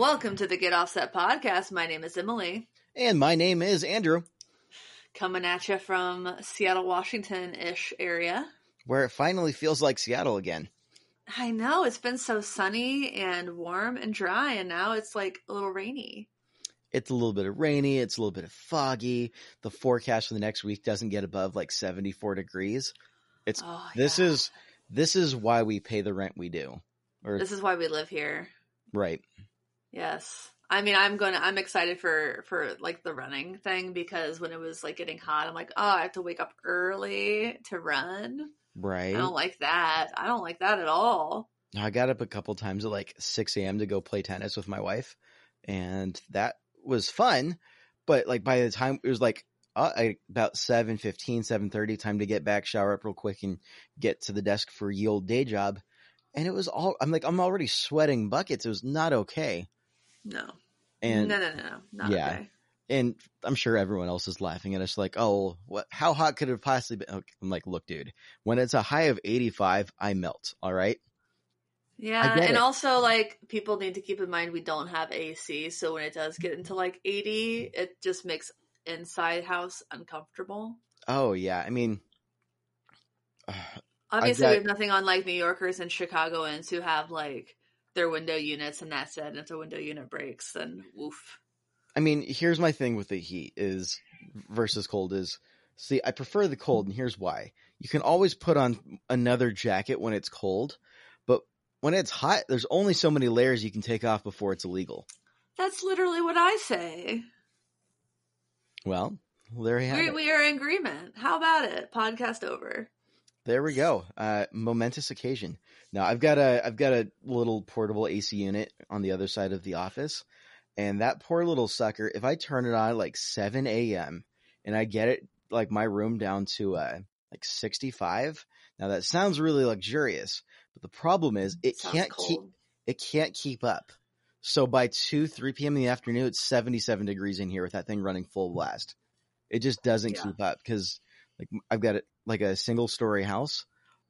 Welcome to the Get Offset podcast. My name is Emily. And my name is Andrew. Coming at you from Seattle, Washington ish area. Where it finally feels like Seattle again. I know. It's been so sunny and warm and dry, and now it's like a little rainy. It's a little bit of rainy. It's a little bit of foggy. The forecast for the next week doesn't get above like 74 degrees. It's Oh, this yeah. is this is why we pay the rent we do. Or This is why we live here. right. Yes. I mean, I'm going to, I'm excited for, for like the running thing because when it was like getting hot, I'm like, oh, I have to wake up early to run. Right. I don't like that. I don't like that at all. I got up a couple times at like 6 a.m. to go play tennis with my wife, and that was fun. But like by the time it was like uh, I, about 7.15, 7.30, time to get back, shower up real quick, and get to the desk for ye old day job. And it was all I'm like I'm already sweating buckets. It was not okay. No. And no, no, no, no. Not yeah. okay. and I'm sure everyone else is laughing at us like, oh, what? How hot could it possibly be? I'm like, look, dude, when it's a high of 85, I melt. All right. Yeah, and it. also like people need to keep in mind we don't have AC, so when it does get into like 80, it just makes inside house uncomfortable. Oh yeah. I mean, Obviously, got- we have nothing on like New Yorkers and Chicagoans who have like their window units and that's it. And if the window unit breaks, then woof. I mean, here's my thing with the heat is versus cold is see, I prefer the cold, and here's why. You can always put on another jacket when it's cold, but when it's hot, there's only so many layers you can take off before it's illegal. That's literally what I say. Well, there you have We, it. we are in agreement. How about it? Podcast over. There we go. Uh, momentous occasion. Now I've got a I've got a little portable AC unit on the other side of the office, and that poor little sucker. If I turn it on at like seven a.m. and I get it like my room down to uh like sixty five. Now that sounds really luxurious, but the problem is it Sounds can't cold. keep it can't keep up. So by two three p.m. in the afternoon, it's seventy seven degrees in here with that thing running full blast. It just doesn't Yeah. keep up because like I've got it like a single story house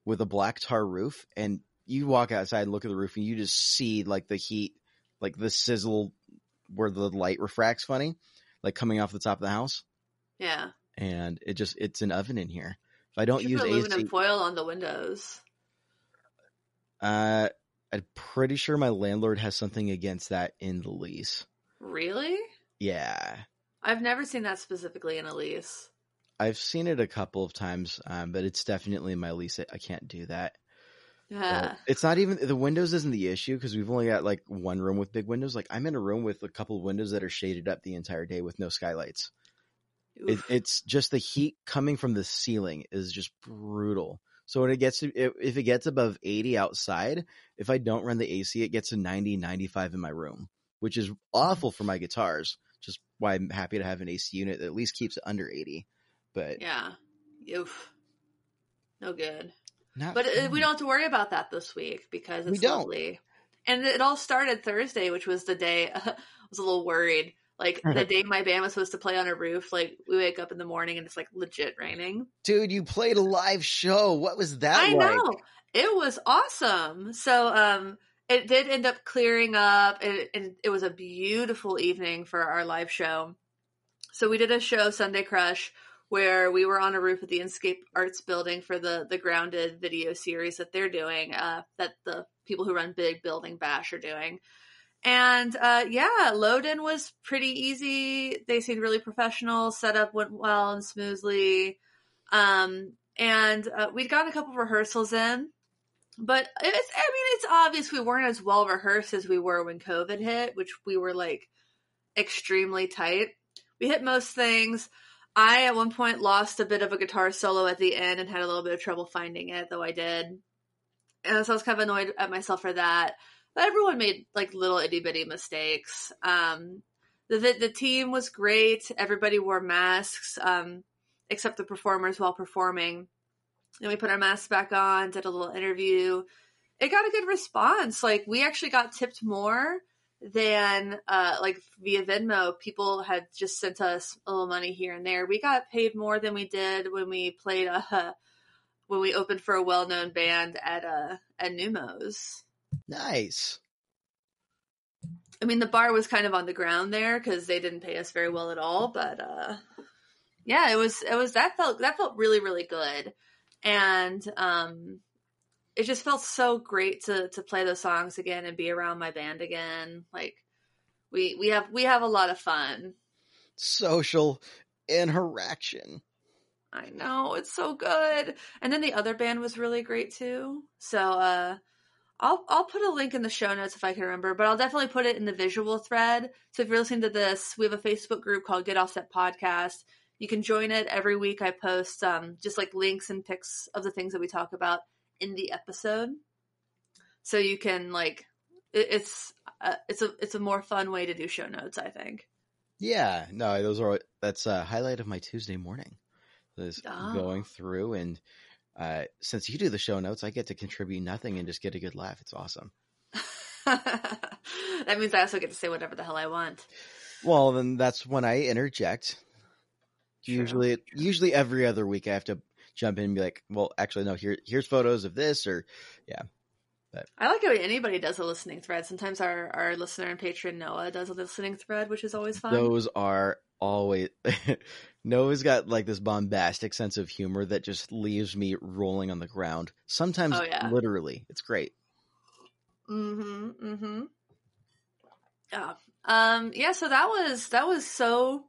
with a black tar roof and you walk outside and look at the roof and you just see like the heat like the sizzle where the light refracts funny like coming off the top of the house Yeah. and it just it's an oven in here if i don't use aluminum AC foil on the windows. uh i'm pretty sure my landlord has something against that in the lease Really? yeah I've never seen that specifically in a lease. I've seen it a couple of times um, but it's definitely my lease i can't do that Uh, Yeah. it's not even the windows isn't the issue because we've only got like one room with big windows. Like I'm in a room with a couple of windows that are shaded up the entire day with no skylights. It, it's just the heat coming from the ceiling is just brutal. So when it gets to if it gets above 80 outside, if I don't run the AC, it gets to 90, 95 in my room, which is awful for my guitars. Just why I'm happy to have an AC unit that at least keeps it under 80. But yeah. Oof. No good. not But uh, fun. we don't have to worry about that this week because We it's don't. lovely. And it all started Thursday, which was the day I was a little worried. Like the day my band was supposed to play on a roof, like we wake up in the morning and it's like legit raining. Dude, you played a live show. What was that I like? know. It was awesome. So um it did end up clearing up and, and it was a beautiful evening for our live show. So we did a show Sundae Crush where we were on a roof of the Inscape Arts building for the the grounded video series that they're doing uh that the people who run Big Building Bash are doing. And uh yeah, load in was pretty easy. They seemed really professional, setup went well and smoothly. Um and uh, we'd gotten a couple rehearsals in, but it's I mean it's obvious we weren't as well rehearsed as we were when COVID hit, which we were like extremely tight. We hit most things. I at one point lost a bit of a guitar solo at the end and had a little bit of trouble finding it, though I did. And so I was kind of annoyed at myself for that. But everyone made like little itty bitty mistakes. Um, the, the the team was great. Everybody wore masks, um, except the performers while performing. Then we put our masks back on, did a little interview. It got a good response. Like we actually got tipped more than uh like via Venmo. People had just sent us a little money here and there. We got paid more than we did when we played uh when we opened for a well known band at uh at Neumos. Nice. I mean, the bar was kind of on the ground there because they didn't pay us very well at all. But uh, yeah, it was it was that felt that felt really really good, and um, it just felt so great to to play those songs again and be around my band again. Like we we have we have a lot of fun. Social interaction. I know it's so good, and then the other band was really great too. So uh, I'll I'll put a link in the show notes if I can remember, but I'll definitely put it in the visual thread. So if you're listening to this, we have a Facebook group called Get Offset Podcast. You can join it every week. I post um, just like links and pics of the things that we talk about in the episode, so you can like it, it's uh, it's a it's a more fun way to do show notes. I think. Yeah, no, those are that's a highlight of my Tuesday morning. Is Oh. going through and uh, since you do the show notes, I get to contribute nothing and just get a good laugh. It's awesome. that means I also get to say whatever the hell I want. Well, then that's when I interject. True. Usually, usually every other week, I have to jump in and be like, "Well, actually, no. Here, here's photos of this." Or yeah. But I like how anybody does a listening thread. Sometimes our, our listener and patron Noah does a listening thread, which is always fun. those are always. Noah's got like this bombastic sense of humor that just leaves me rolling on the ground. Sometimes, Oh, yeah. literally, it's great. Mm-hmm. Mm-hmm. Yeah. Um, yeah, so that was that was so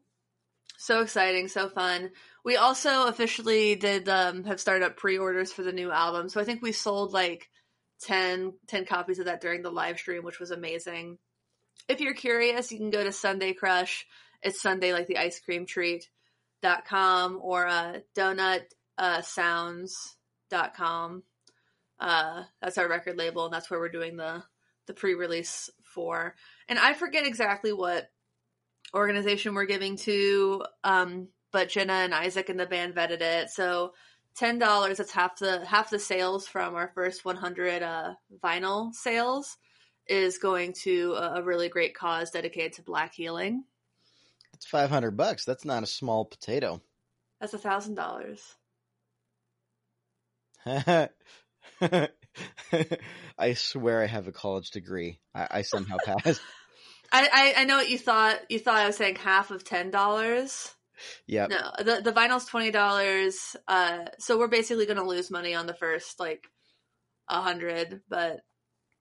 so exciting, so fun. We also officially did um have started up pre-orders for the new album. So I think we sold like 10, 10 copies of that during the live stream, which was amazing. If you're curious, you can go to Sundae Crush. It's Sunday like the ice cream treat dot com or uh donut uh sounds dot com. Uh that's our record label and that's where we're doing the the pre-release for. And I forget exactly what organization we're giving to um but Jenna and Isaac and the band vetted it. So ten dollars that's half the half the sales from our first 100 uh vinyl sales is going to a, a really great cause dedicated to black healing It's five hundred bucks. That's not a small potato. that's a thousand dollars I swear I have a college degree. I, I somehow passed. I, I i know what you thought you thought i was saying half of ten dollars Yep. no the the vinyl's twenty dollars uh so we're basically gonna lose money on the first like a hundred but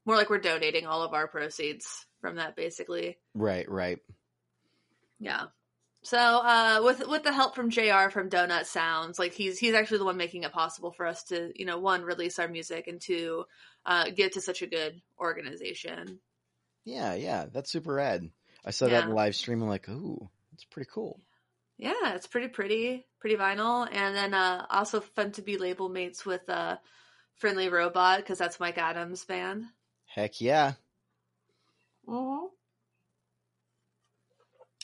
more like we're donating all of our proceeds from that basically Right, right. Yeah. So uh with with the help from JR from Donut Sounds, like he's he's actually the one making it possible for us to, you know, one, release our music and two, uh get to such a good organization. Yeah, yeah. That's super rad. I saw that in live stream. I'm like, ooh, that's pretty cool. Yeah, it's pretty pretty, pretty vinyl. And then uh also fun to be label mates with uh Friendly Robot, because that's Mike Adams' band. Heck yeah. Mm-hmm.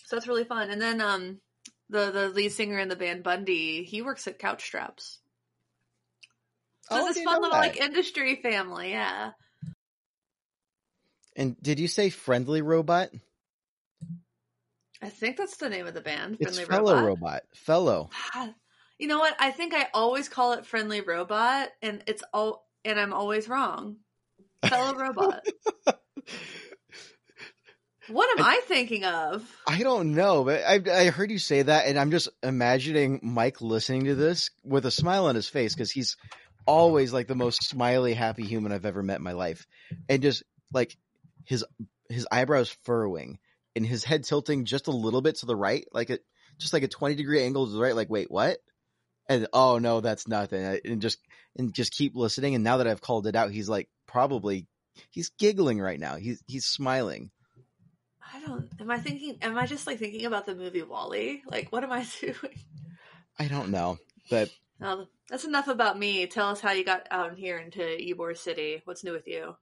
So that's really fun. And then um the the lead singer in the band Bundy, he works at Couch Straps. So Oh, it's this fun little that. like industry family, yeah. And did you say friendly robot? I think that's the name of the band. It's Friendly fellow Robot. robot. Fellow. Ah, you know what? I think I always call it Friendly Robot, and it's all, and I'm always wrong. Fellow Robot. What am I thinking of? I don't know, but I I heard you say that, and I'm just imagining Mike listening to this with a smile on his face because he's always like the most smiley, happy human I've ever met in my life, and just like his his eyebrows furrowing and his head tilting just a little bit to the right, like it just like a 20 degree angle to the right. Like, wait, what? And oh no, that's nothing. And just and just keep listening. And now that I've called it out, he's like probably he's giggling right now. He's he's smiling. I don't. Am I thinking? Am I just like thinking about the movie WALL-E? Like, what am I doing? I don't know, but No, that's enough about me. Tell us how you got out here into Ybor City. What's new with you?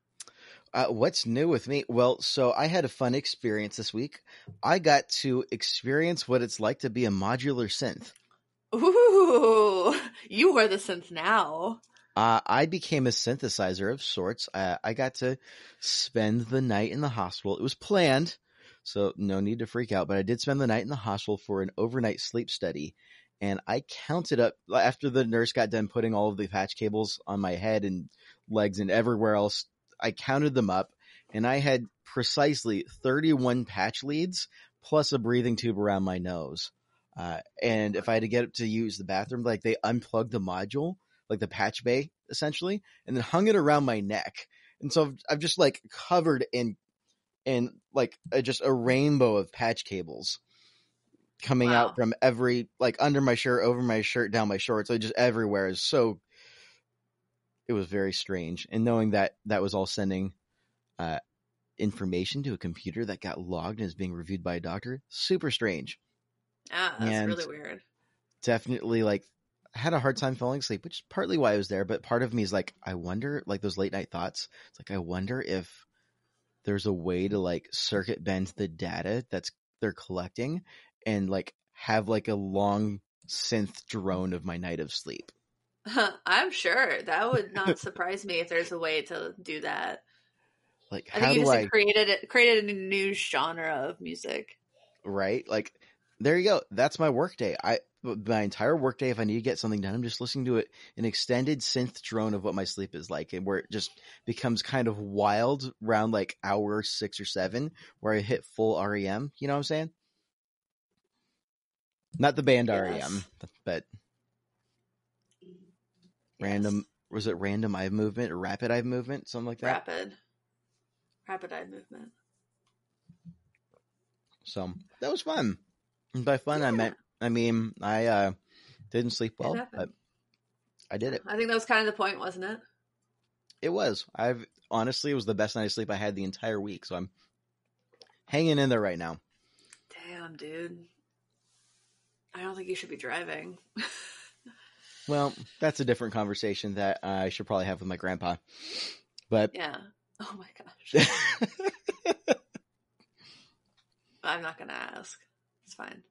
Uh, what's new with me? Well, so I had a fun experience this week. I got to experience what it's like to be a modular synth. Ooh, you wear the synth now. Uh, I became a synthesizer of sorts. Uh, I got to spend the night in the hospital. It was planned, so no need to freak out, but I did spend the night in the hospital for an overnight sleep study. And I counted up after the nurse got done putting all of the patch cables on my head and legs and everywhere else. I counted them up and I had precisely 31 patch leads plus a breathing tube around my nose. Uh, and if I had to get up to use the bathroom, like they unplugged the module, like the patch bay essentially, and then hung it around my neck. And so I've, I've just like covered in, in like a, just a rainbow of patch cables coming Wow. out from every, like under my shirt, over my shirt, down my shorts, like just everywhere is so, it was very strange. And knowing that that was all sending, uh, information to a computer that got logged and is being reviewed by a doctor, super strange Yeah, that's And- really weird. definitely like I had a hard time falling asleep, which is partly why I was there, but part of me is like, I wonder, like those late night thoughts. It's like I wonder if there's a way to like circuit bend the data that's they're collecting and like have like a long synth drone of my night of sleep. I'm sure that would not surprise me if there's a way to do that. Like I how think you just I created it, created a new genre of music. right? Like there you go. That's my workday. I my entire workday, if I need to get something done, I'm just listening to it an extended synth drone of what my sleep is like, and where it just becomes kind of wild around like hour six or seven, where I hit full REM. You know what I'm saying? Not the band Yes. REM, but. Random. Was it random eye movement or rapid eye movement, something like that? rapid, rapid eye movement. So that was fun. And by fun, I meant, I mean, I uh didn't sleep well, but I did it. I think that was kind of the point, wasn't it? It was. I've honestly, it was the best night of sleep I had the entire week. So I'm hanging in there right now. Damn, dude. I don't think you should be driving. Well, that's a different conversation that I should probably have with my grandpa. But yeah. Oh my gosh. I'm not gonna ask. It's fine.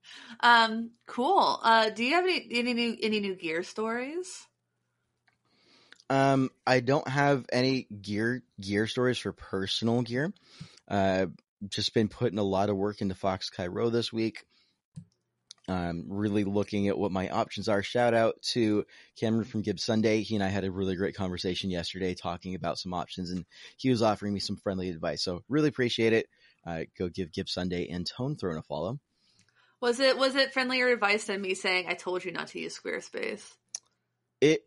Um, cool. Uh, do you have any any new any new gear stories? um, I don't have any gear gear stories for personal gear. Uh, just been putting a lot of work into FoxChiRho this week. Um, really looking at what my options are. Shout out to Cameron from Gibbs Sunday. He and I had a really great conversation yesterday talking about some options, and he was offering me some friendly advice. So really appreciate it. Uh, go give Gibbs Sunday and Tone Throne a follow. Was it was it friendlier advice than me saying I told you not to use Squarespace? It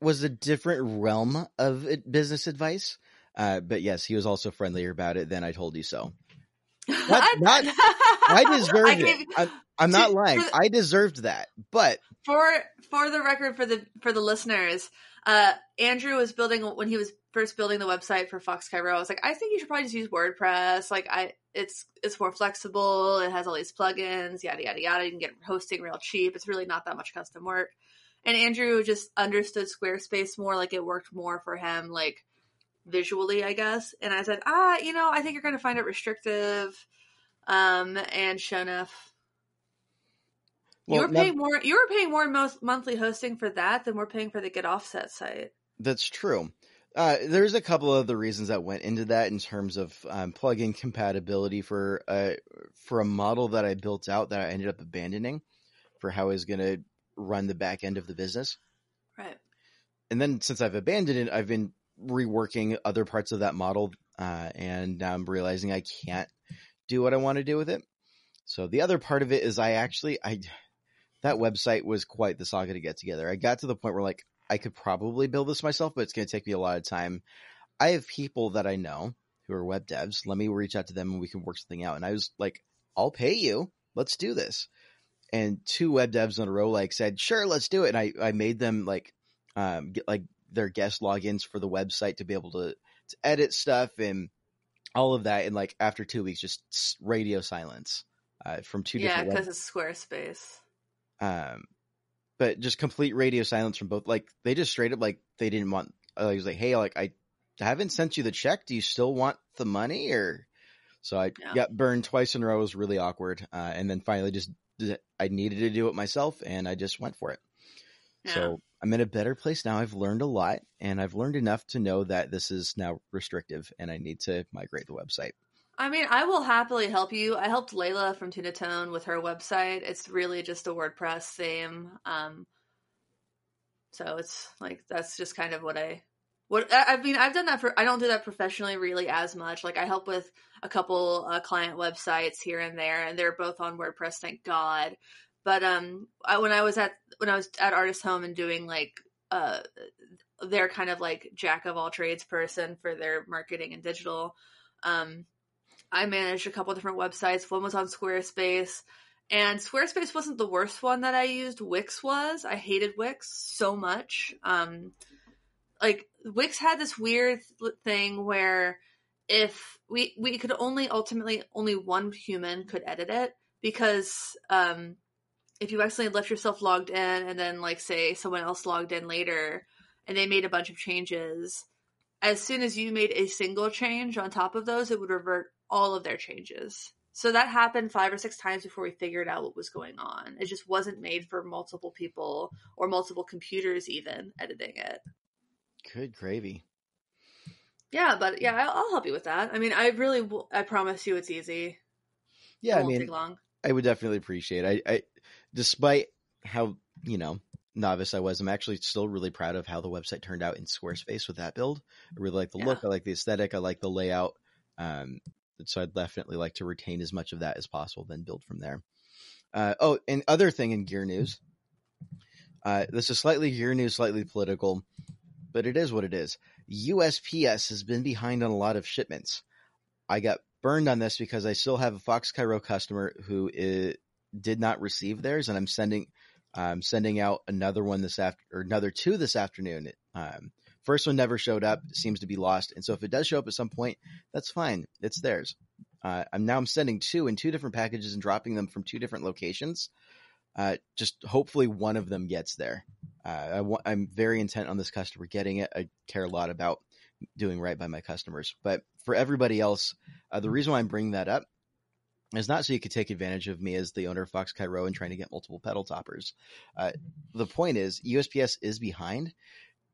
was a different realm of business advice, uh, but yes, he was also friendlier about it than I told you so. Not- not- I deserved I it. I'm, I'm not lying. the- I deserved that, but for for the record for the for the listeners uh andrew was building when he was first building the website for FoxChiRho i was like i think you should probably just use wordpress. Like i it's it's more flexible. It has all these plugins yada yada yada. You can get hosting real cheap. It's really not that much custom work. And andrew just understood squarespace more like it worked more for him. Like visually i guess and i said ah you know i think you're going to find it restrictive um and sure enough you well, were now- paying more. You were paying more most monthly hosting for that than we're paying for the Get Offset site. That's true. Uh, there's a couple of the reasons that went into that in terms of um, plugin compatibility for uh, for a model that I built out that I ended up abandoning for how I was going to run the back end of the business. Right. And then since I've abandoned it, I've been reworking other parts of that model, uh, and I'm realizing I can't do what I want to do with it. So the other part of it is I actually I that website was quite the saga to get together. I got to the point where like I could probably build this myself, but it's going to take me a lot of time. I have people that I know who are web devs. Let me reach out to them and we can work something out. And I was like, I'll pay you. Let's do this. And two web devs in a row like said, sure, let's do it. And I, I made them like, um, get like their guest logins for the website to be able to, to edit stuff and all of that. And like after two weeks, just radio silence, uh, from two Yeah, different web because it's Squarespace. um but just complete radio silence from both like they just straight up like they didn't want uh, I was like hey like i haven't sent you the check do you still want the money or so i Yeah. got burned twice in a row it was really awkward uh, and then finally just i needed to do it myself and i just went for it Yeah. so i'm in a better place now i've learned a lot and i've learned enough to know that this is now restrictive and i need to migrate the website I mean, I will happily help you. I helped Layla from Tunatone with her website. It's really just a WordPress theme. Um, so it's like that's just kind of what I What I mean, I've done that for. I don't do that professionally really as much. Like I help with a couple uh, client websites here and there, and they're both on WordPress. Thank God. But um, I, when I was at when I was at Artist Home and doing like uh, their kind of like jack of all trades person for their marketing and digital, um, I managed a couple different websites. One was on Squarespace. And Squarespace wasn't the worst one that I used. Wix was. I hated Wix so much. Um, like Wix had this weird thing where if we we could only ultimately only one human could edit it because um, if you accidentally left yourself logged in and then like say someone else logged in later and they made a bunch of changes, as soon as you made a single change on top of those, it would revert all of their changes. So that happened five or six times before we figured out what was going on. It just wasn't made for multiple people or multiple computers even editing it. Good gravy. Yeah, but yeah, I'll, I'll help you with that. I mean, I really, I promise you, it's easy. Yeah, it I mean, take long. I would definitely appreciate. It. I, I, despite how you know novice I was, I'm actually still really proud of how the website turned out in Squarespace with that build. I really like the Yeah. look. I like the aesthetic. I like the layout. Um, so I'd definitely like to retain as much of that as possible, then build from there. Uh, oh, and other thing in gear news. Uh, this is slightly gear news, slightly political, but it is what it is. USPS has been behind on a lot of shipments. I got burned on this because I still have a FoxChiRho customer who i did not receive theirs, and I'm sending I'm sending out another one this after or another two this afternoon. Um, first one never showed up, seems to be lost, and so if it does show up at some point, that's fine. It's theirs. Uh, I'm now I'm sending two in two different packages and dropping them from two different locations. Uh, just hopefully one of them gets there. Uh, I wa- I'm very intent on this customer getting it. I care a lot about doing right by my customers. But for everybody else, uh, the reason why I'm bringing that up is not so you could take advantage of me as the owner of FoxChiRho and trying to get multiple pedal toppers. Uh, the point is, USPS is behind.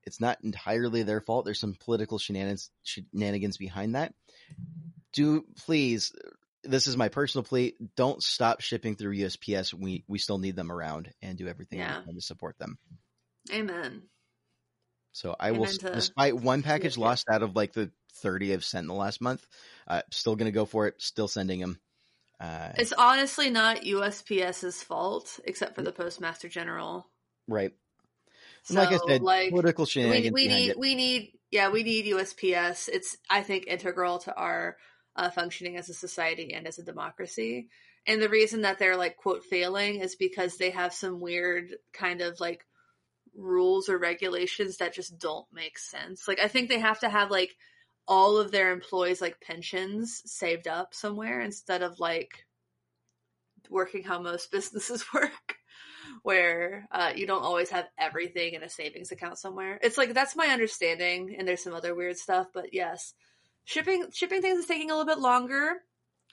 It's not entirely their fault. There's some political shenanigans, shenanigans behind that. Do please, this is my personal plea. Don't stop shipping through USPS. We we still need them around and do everything Yeah. to support them. Amen. So I will, Amen to despite one package lost out of like the 30 I've sent in the last month, uh, still going to go for it. Still sending them. Uh, It's honestly not USPS's fault, except for the Postmaster General. right. So, like I said, like, political we, shenanigans we behind need it. we need yeah we need USPS. It's I think integral to our uh, functioning as a society and as a democracy. And the reason that they're like quote failing is because they have some weird kind of like rules or regulations that just don't make sense. Like I think they have to have like all of their employees like pensions saved up somewhere instead of like working how most businesses work where uh, you don't always have everything in a savings account somewhere. It's like that's my understanding, and there's some other weird stuff, but yes, shipping shipping things is taking a little bit longer.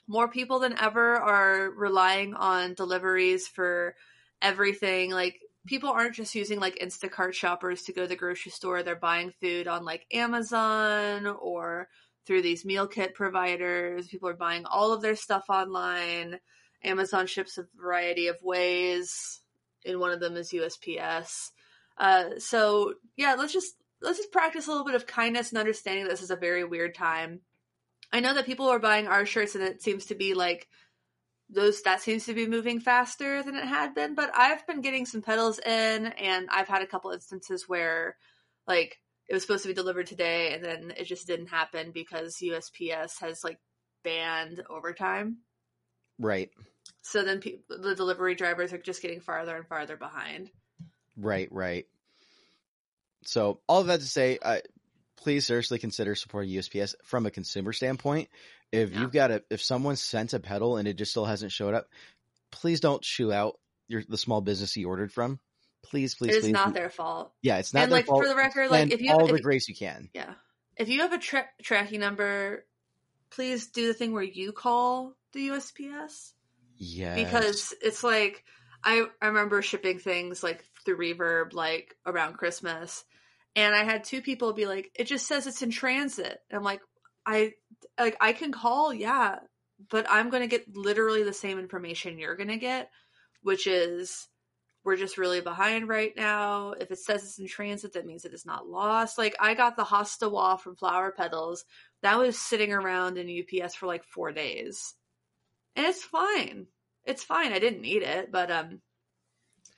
More people than ever are relying on deliveries for everything. Like people aren't just using like Instacart shoppers to go to the grocery store; they're buying food on like Amazon or through these meal kit providers. People are buying all of their stuff online. Amazon ships a variety of ways and one of them is USPS. Uh, so yeah, let's just let's just practice a little bit of kindness and understanding this is a very weird time. I know that people are buying our shirts, and it seems to be like those that seems to be moving faster than it had been. But I've been getting some pedals in, and I've had a couple instances where like it was supposed to be delivered today, and then it just didn't happen because USPS has like banned overtime. Right. So then pe- the delivery drivers are just getting farther and farther behind. Right. Right. So all of that to say, uh, please seriously consider supporting USPS from a consumer standpoint. If Yeah. you've got a, if someone sent a pedal and it just still hasn't showed up, please don't chew out your the small business you ordered from. Please, please, it is please. not their fault. Yeah, it's not and their like fault. for the record, like if you all if, the grace you can. yeah, if you have a tra- tracking number, please do the thing where you call the USPS Yeah. because it's like I I remember shipping things like through Reverb like around Christmas, and I had two people be like, "It just says it's in transit," and I'm like, I like I can call, yeah, but I'm gonna get literally the same information you're gonna get, which is we're just really behind right now. If it says it's in transit, that means it is not lost. Like I got the Hosta Wah from Flower Pedals that was sitting around in UPS for like four days, and it's fine. It's fine. I didn't need it, but um,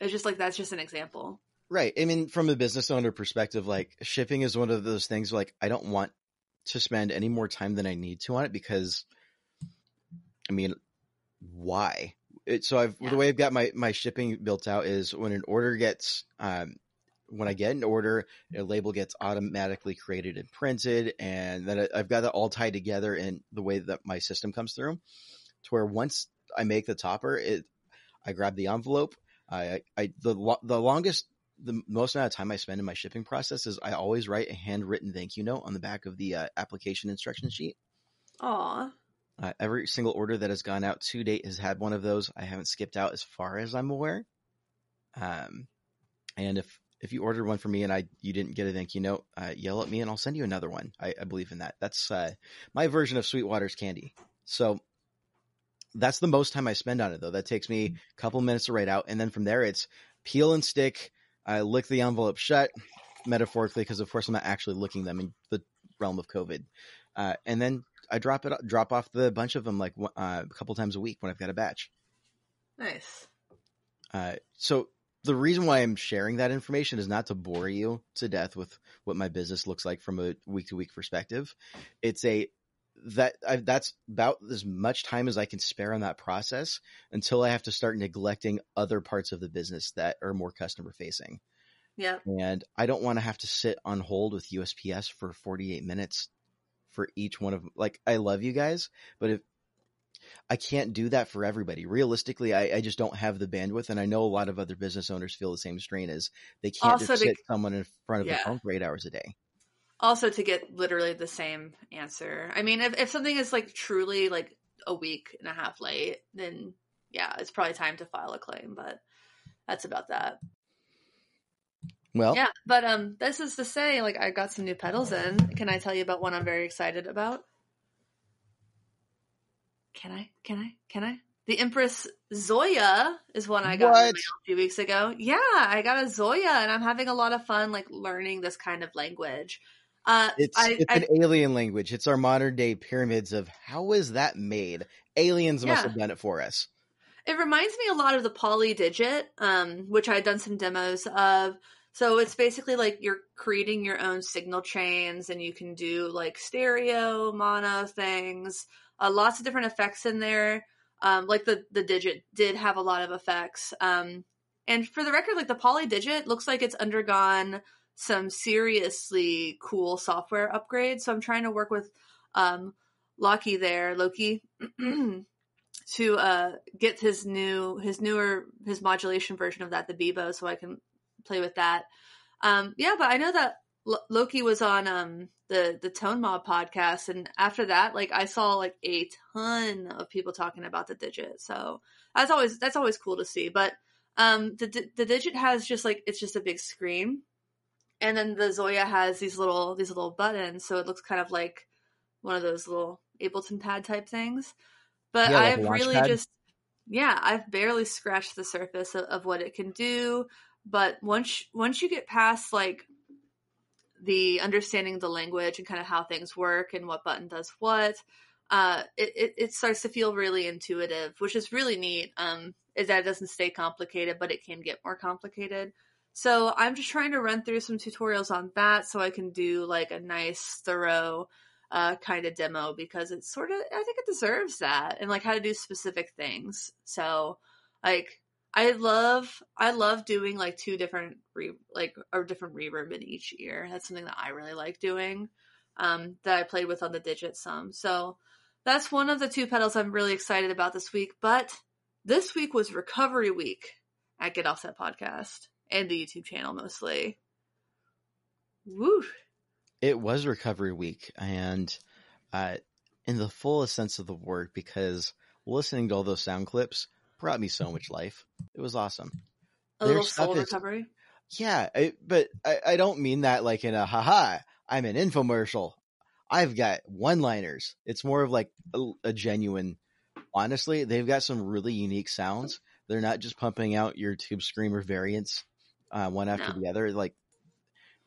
it's just like that's just an example. Right. I mean, from a business owner perspective, like shipping is one of those things. Like I don't want to spend any more time than I need to on it because, I mean, why? It, so I've Yeah. the way I've got my my shipping built out is when an order gets um when I get an order, a label gets automatically created and printed, and then I've got it all tied together in the way that my system comes through, to where once I make the topper, it I grab the envelope. I I the the longest the most amount of time I spend in my shipping process is I always write a handwritten thank you note on the back of the uh, application instruction sheet. Aw, Uh, every single order that has gone out to date has had one of those. I haven't skipped out as far as I'm aware. Um, and if if you ordered one for me and I you didn't get a thank you note, uh, yell at me and I'll send you another one. I, I believe in that. That's uh, my version of Sweetwater's candy. So that's the most time I spend on it though. That takes me a couple minutes to write out, and then from there it's peel and stick. I lick the envelope shut, metaphorically, because of course I'm not actually licking them in the realm of COVID. Uh, and then I drop it, drop off the bunch of them like uh, a couple times a week when I've got a batch. nice. Uh, so the reason why I'm sharing that information is not to bore you to death with what my business looks like from a week to week perspective. It's a that I, that's about as much time as I can spare on that process until I have to start neglecting other parts of the business that are more customer facing. Yeah. And I don't want to have to sit on hold with USPS for 48 minutes for each one of like I love you guys, but if I can't do that for everybody. Realistically, I, I just don't have the bandwidth, and I know a lot of other business owners feel the same strain as they can't Also just to- sit someone in front of Yeah. a phone for eight hours a day. Also, to get literally the same answer. I mean, if if something is like truly like a week and a half late, then yeah, it's probably time to file a claim. But that's about that. Well, Yeah, but um, this is to say, like, I got some new pedals in. Can I tell you about one I'm very excited about? Can I? Can I? Can I? The Empress Zoia is one I got What? a few weeks ago. Yeah, I got a Zoia, and I'm having a lot of fun, like, learning this kind of language. Uh, it's I, it's I, an alien language. It's our modern day pyramids of how is that made? Aliens must have done it for us. It reminds me a lot of the Polydigit, um, which I had done some demos of. So it's basically like you're creating your own signal chains, and you can do like stereo, mono things. Uh, lots of different effects in there. Um, like the the digit did have a lot of effects. Um, and for the record, like the Polydigit looks like it's undergone some seriously cool software upgrades. So I'm trying to work with um, Loki there, Loki. to uh get his new his newer his modulation version of that the Beebo so I can play with that. Um yeah, but I know that L- Loki was on um the the Tone Mob podcast and after that like I saw like a ton of people talking about the digit. So that's always that's always cool to see. But um the the digit has just like it's just a big screen. And then the Zoia has these little these little buttons so it looks kind of like one of those little Ableton pad type things. But Yeah, I've really pad? just yeah, I've barely scratched the surface of, of what it can do. But once once you get past like the understanding the language and kind of how things work and what button does what, uh, it, it, it starts to feel really intuitive, which is really neat. Um, is that it doesn't stay complicated, but it can get more complicated. So I'm just trying to run through some tutorials on that so I can do like a nice, thorough uh, kind of demo because it's sort of I think it deserves that and like how to do specific things. So like I love I love doing like two different re- like or different reverb in each ear. That's something that I really like doing. Um, that I played with on the digit some. So that's one of the two pedals I'm really excited about this week. But this week was recovery week at Get Offset Podcast and the YouTube channel mostly. Woo! It was recovery week, and uh, in the fullest sense of the word, because listening to all those sound clips brought me so much life. It was awesome. A Their little soul is- recovery. Yeah, I, but I, I don't mean that like in a haha. I'm an infomercial. I've got one-liners. It's more of like a, a genuine. Honestly, they've got some really unique sounds They're not just pumping out your Tube Screamer variants uh, one after No. the other. Like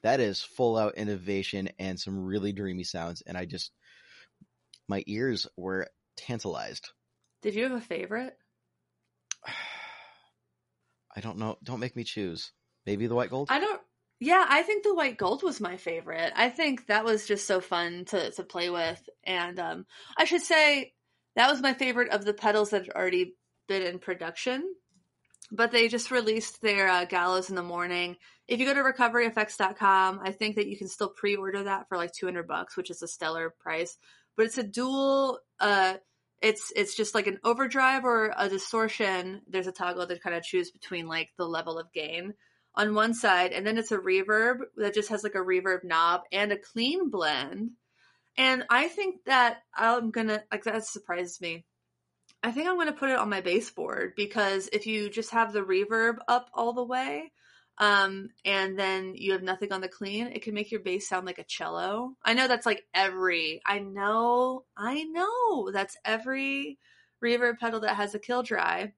that is full out innovation and some really dreamy sounds. And I just my ears were tantalized. Did you have a favorite? I don't know. Don't make me choose. Maybe the white gold. I don't. Yeah, I think the white gold was my favorite. I think that was just so fun to to play with, and um, I should say that was my favorite of the pedals that had already been in production. But they just released their uh, Gallows in the morning. If you go to recoveryeffects.com, I think that you can still pre-order that for like 200 bucks, which is a stellar price. But it's a dual uh it's it's just like an overdrive or a distortion. There's a toggle to kind of choose between like the level of gain on one side, and then it's a reverb that just has like a reverb knob and a clean blend. And I think that I'm gonna like that surprises me. I think I'm gonna put it on my baseboard because if you just have the reverb up all the way, um, and then you have nothing on the clean, it can make your bass sound like a cello. I know that's like every I know, I know that's every reverb pedal that has a kill dry,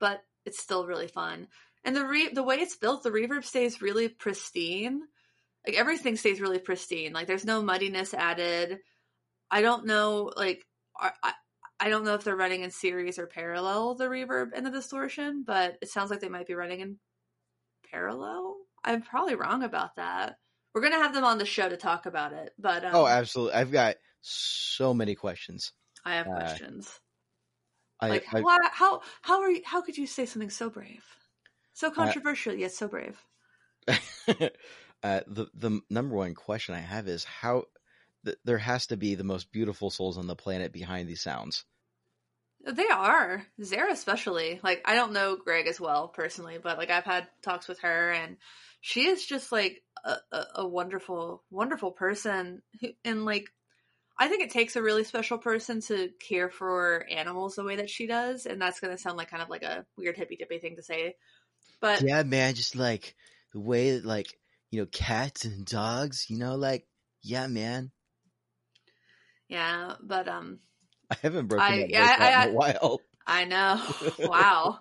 but it's still really fun. And the re- the way it's built, the reverb stays really pristine. Like everything stays really pristine. Like there's no muddiness added. I don't know, like I I don't know if they're running in series or parallel the reverb and the distortion, but it sounds like they might be running in parallel. I'm probably wrong about that. We're gonna have them on the show to talk about it, but um, oh, absolutely. I've got so many questions. I have uh, questions. I, like I, why, how how are you, how could you say something so brave, so Uh, controversial yet so brave? uh, the the number one question I have is how th- there has to be the most beautiful souls on the planet behind these sounds. They are Zara, especially. Like I don't know Greg as well personally, but like I've had talks with her, and she is just like a, a, a wonderful, wonderful person. Who, and like, I think it takes a really special person to care for animals the way that she does, and that's gonna sound like kind of like a weird hippy dippy thing to say, but Yeah, man, just like the way that, like you know cats and dogs. You know, like yeah, man. Yeah, but um, I haven't broken I- yeah, I- in a while. I know. wow.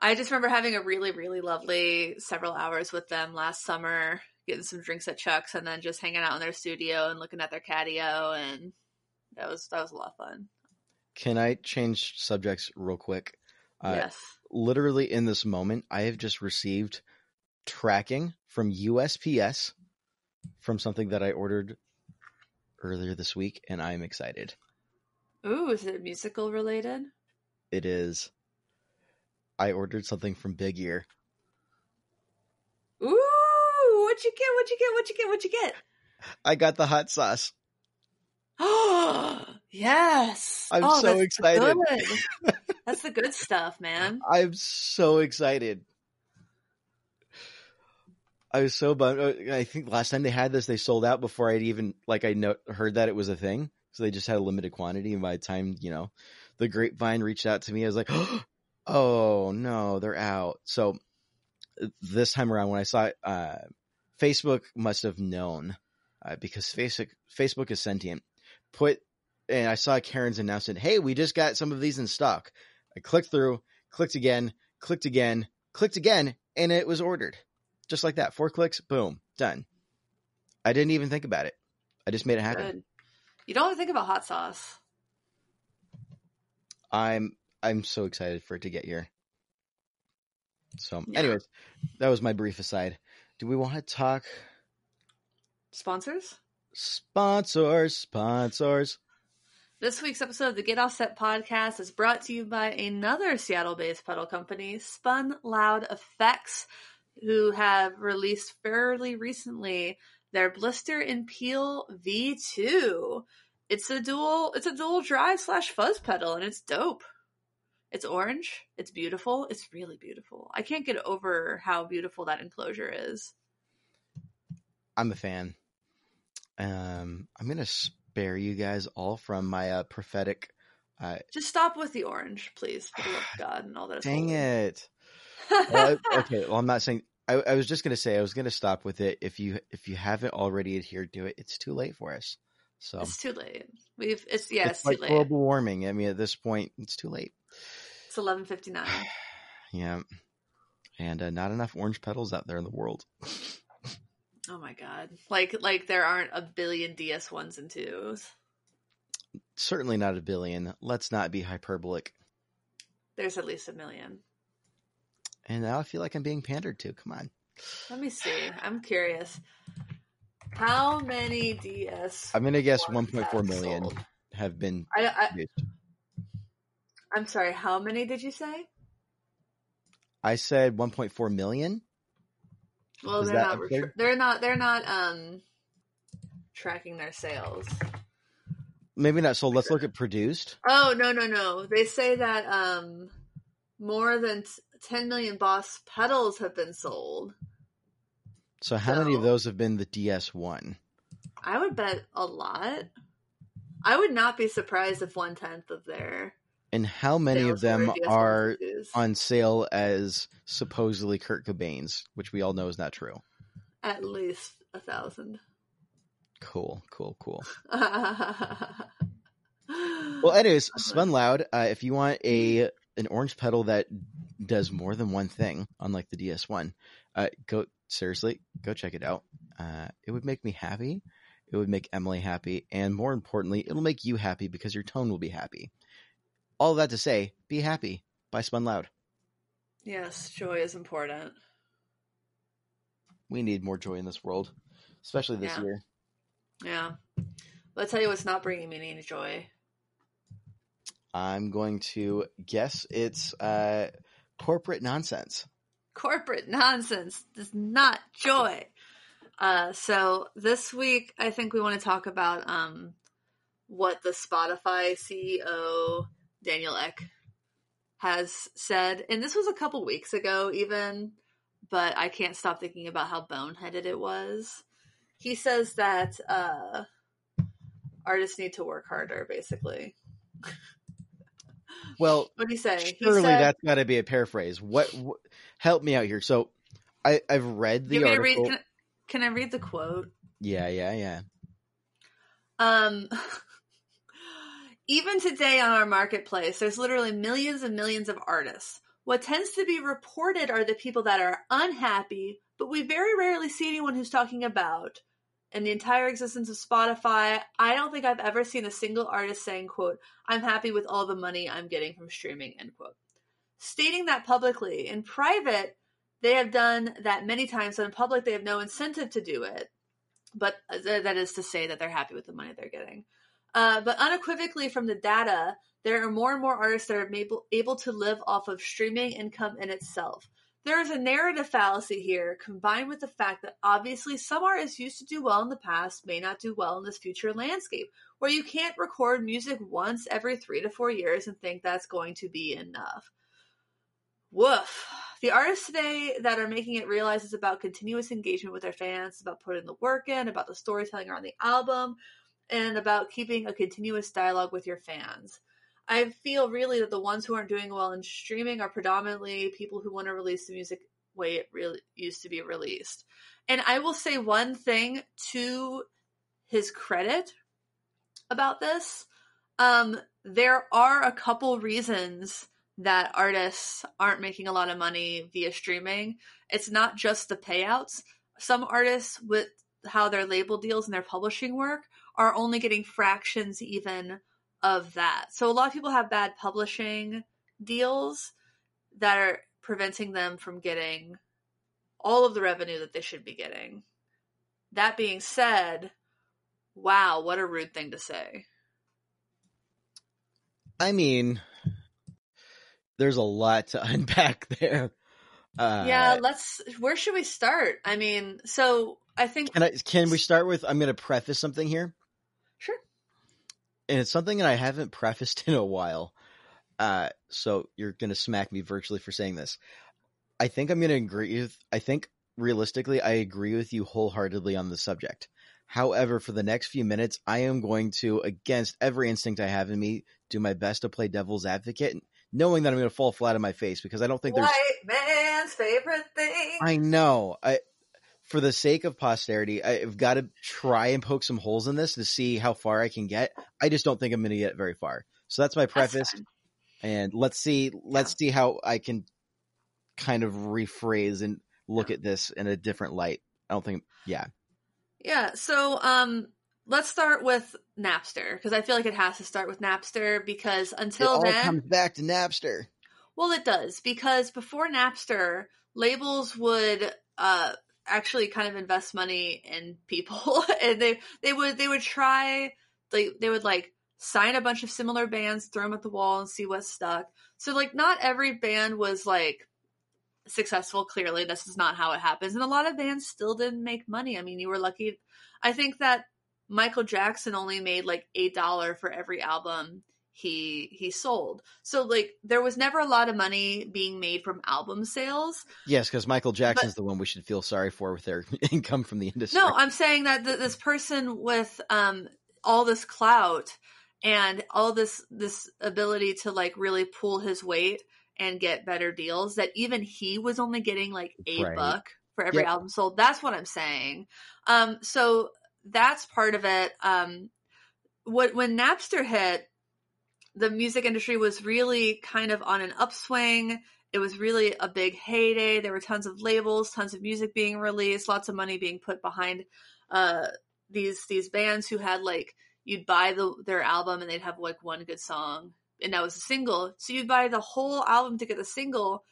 I just remember having a really, really lovely several hours with them last summer, getting some drinks at Chuck's and then just hanging out in their studio and looking at their catio and that was that was a lot of fun. Can I change subjects real quick? Uh, yes. literally in this moment, I have just received tracking from USPS from something that I ordered earlier this week, and I'm excited. Ooh, is it musical related? It is. I ordered something from Big Ear. Ooh, what'd you get? What'd you get? What'd you get? What'd you get? I got the hot sauce. Oh yes. I'm oh, so that's excited. good. that's the good stuff, man. I'm so excited. I was so bummed. Uh, I think last time they had this, they sold out before I'd even like I know, heard that it was a thing. So they just had a limited quantity. And by the time you know, the grapevine reached out to me, I was like, "Oh no, they're out." So this time around, when I saw it, uh, Facebook must have known uh, because Facebook Facebook is sentient. Put and I saw Karen's announcement. Hey, we just got some of these in stock. I clicked through, clicked again, clicked again, clicked again, and it was ordered. Just like that. Four clicks, boom, done. I didn't even think about it. I just made it happen. Good. You don't think about hot sauce. I'm I'm so excited for it to get here. So, Yeah. anyways, that was my brief aside. Do we want to talk Sponsors? sponsors? Sponsors. This week's episode of the Get Offset podcast is brought to you by another Seattle based pedal company, Spun Loud Effects, who have released fairly recently their Blister and Peel V2. It's a dual it's a dual drive slash fuzz pedal and it's dope. It's orange, it's beautiful, it's really beautiful. I can't get over how beautiful that enclosure is. I'm a fan. Um, I'm gonna spare you guys all from my uh, prophetic. Uh, Just stop with the orange, please, for the love of God and all that dang it. Well, okay, well, I'm not saying. I, I was just gonna say I was gonna stop with it. If you if you haven't already adhered to it, it's too late for us. So It's too late. We've it's yeah, it's, it's like too late. global warming. I mean, at this point, it's too late. It's eleven fifty nine. Yeah. And uh, not enough orange petals out there in the world. Oh my god! Like like there aren't a billion DS ones and twos. Certainly not a billion. Let's not be hyperbolic. There's at least a million. And now I feel like I'm being pandered to. Come on. Let me see. I'm curious. How many DS? I'm gonna guess 1.4 million have sold? have been I. I'm sorry. How many did you say? I said 1.4 million. Well, Is they're not. a Retr- figure? they're not. They're not. Um, tracking their sales. Maybe not sold. Let's look at produced. Oh no no no! They say that um, more than 10 million Boss pedals have been sold. So how many of those have been the DS1? I would bet a lot. I would not be surprised if one tenth of their And how many of them are on sale as supposedly Kurt Cobain's, which we all know is not true? at least a thousand. Cool, cool, cool. well, Well, anyways, Spun Loud. Uh, if you want a an orange pedal that does more than one thing, unlike the DS1, uh, go seriously, go check it out. Uh, it would make me happy. It would make Emily happy, and more importantly, it'll make you happy because your tone will be happy. All that to say, be happy. By Spun Loud. yes, joy is important. We need more joy in this world, especially this Yeah. year. Yeah. I'll tell you what's not bringing me any joy. I'm going to guess it's uh, corporate nonsense. corporate nonsense does not joy. Uh, so this week, I think we want to talk about um, what the Spotify CEO Daniel Ek has said, and this was a couple weeks ago, even, but I can't stop thinking about how boneheaded it was. He says that uh, artists need to work harder, basically. Well, What do you say? Surely said- that's got to be a paraphrase. What, wh- Help me out here. So, I I've read the You want me to read? article. Can I, can I read the quote? Yeah, yeah, yeah. Um, even today on our marketplace, there's literally millions and millions of artists. What tends to be reported are the people that are unhappy, but we very rarely see anyone who's talking about. In the entire existence of Spotify, I don't think I've ever seen a single artist saying, quote, I'm happy with all the money I'm getting from streaming, end quote. Stating that publicly. In private, they have done that many times, but in public, they have no incentive to do it but uh, that is to say that they're happy with the money they're getting. Uh, but unequivocally from the data, there are more and more artists that are able, able to live off of streaming income in itself. There is a narrative fallacy here, combined with the fact that obviously some artists used to do well in the past may not do well in this future landscape, where you can't record music once every three to four years and think that's going to be enough. Woof. The artists today that are making it realize it's about continuous engagement with their fans, about putting the work in, about the storytelling around the album, and about keeping a continuous dialogue with your fans. I feel really that the ones who aren't doing well in streaming are predominantly people who want to release the music way it really used to be released. And I will say one thing to his credit about this. Um, there are a couple reasons that artists aren't making a lot of money via streaming. It's not just the payouts. Some artists, with how their label deals and their publishing work, are only getting fractions even of that. So a lot of people have bad publishing deals that are preventing them from getting all of the revenue that they should be getting. That being said, wow, what a rude thing to say. I mean, there's a lot to unpack there. Uh, yeah, let's. Where should we start? I mean, so I think. Can I? Can we start with? I'm going to preface something here. And it's something that I haven't prefaced in a while. Uh, so you're going to smack me virtually for saying this. I think I'm going to agree with. I think realistically, I agree with you wholeheartedly on the subject. However, for the next few minutes, I am going to, against every instinct I have in me, do my best to play devil's advocate, knowing that I'm going to fall flat on my face because I don't think there's. White man's favorite thing. I know. I, for the sake of posterity, I've got to try and poke some holes in this to see how far I can get. I just don't think I'm going to get very far. So that's my preface. fine. And let's see let's see how I can kind of rephrase and look at this in a different light. I don't think yeah. Yeah, so um let's start with Napster because I feel like it has to start with Napster because until it all then comes back to Napster. Well, it does because before Napster, labels would uh actually kind of invest money in people. And they they would they would try they they would like sign a bunch of similar bands, throw them at the wall and see what stuck. So like not every band was like successful clearly. This is not how it happens. And a lot of bands still didn't make money. I mean you were lucky. I think that michael jackson only made like eight dollar for every album he he sold so like there was never a lot of money being made from album sales Yes, because Michael Jackson's the one we should feel sorry for with their income from the industry. no i'm saying that th- this person with um all this clout and all this this ability to like really pull his weight and get better deals that even he was only getting like a Right. buck for every Yep. album sold that's what i'm saying um so that's part of it um what when napster hit the music industry was really kind of on an upswing. It was really a big heyday. There were tons of labels tons of music being released lots of money being put behind uh these these bands who had like you'd buy the their album and they'd have like one good song and that was a single. So you'd buy the whole album to get the single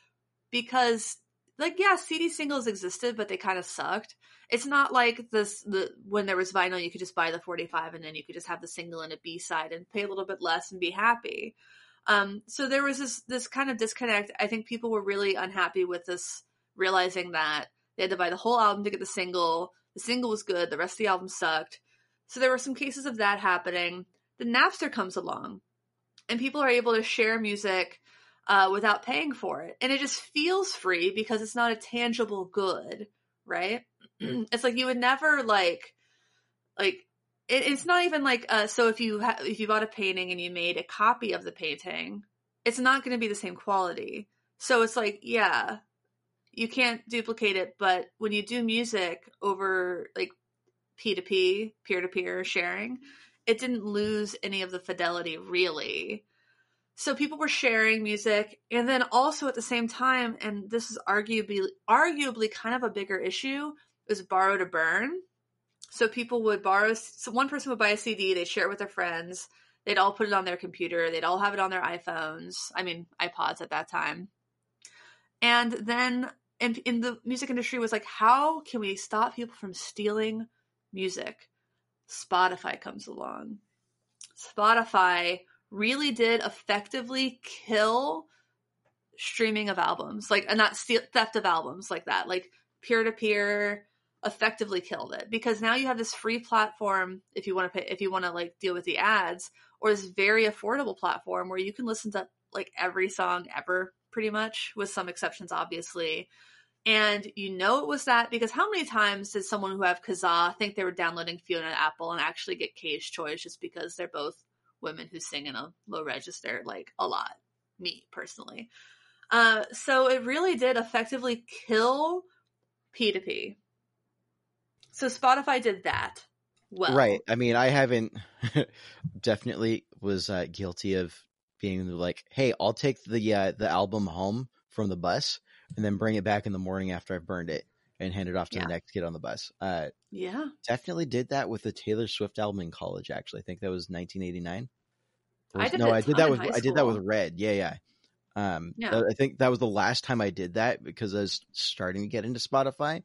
because like yeah cd singles existed but they kind of sucked. It's not like this the when there was vinyl you could just buy the 45 and then you could just have the single and a b-side and pay a little bit less and be happy. Um so there was this this kind of disconnect. I think people were really unhappy with this realizing that they had to buy the whole album to get the single. The single was good. The rest of the album sucked. So there were some cases of that happening. Then napster comes along and people are able to share music uh, without paying for it. And it just feels free because it's not a tangible good right? It's like you would never like like it, it's not even like uh so if you ha- if you bought a painting and you made a copy of the painting it's not going to be the same quality. So it's like yeah you can't duplicate it but when you do music over like p2p peer-to-peer sharing it didn't lose any of the fidelity really so people were sharing music and then also at the same time and this is arguably arguably kind of a bigger issue is borrow to burn. So people would borrow so one person would buy a cd they'd share it with their friends they'd all put it on their computer they'd all have it on their iphones i mean ipods at that time. And then in, in the music industry was like how can we stop people from stealing music? Spotify comes along. Spotify really did effectively kill streaming of albums like and not steal, theft of albums like that like peer-to-peer effectively killed it. Because now you have this free platform if you want to pay if you want to like deal with the ads or this very affordable platform where you can listen to like every song ever pretty much with some exceptions obviously. And you know it was that because how many times did someone who have Kazaa think they were downloading Fiona Apple and actually get Cage Choice just because they're both women who sing in a low register like a lot me personally. Uh, so it really did effectively kill p2p so spotify did that well. Right. I mean, I haven't definitely was uh, guilty of being like, "Hey, I'll take the uh, the album home from the bus and then bring it back in the morning after I've burned it and hand it off to Yeah. the next kid on the bus." Uh, yeah definitely did that with the Taylor Swift album in college. Actually, I think that was 1989. Or I did no, I did that with I did that with. Red. Yeah, yeah. Um, Yeah. I think that was the last time I did that because I was starting to get into Spotify.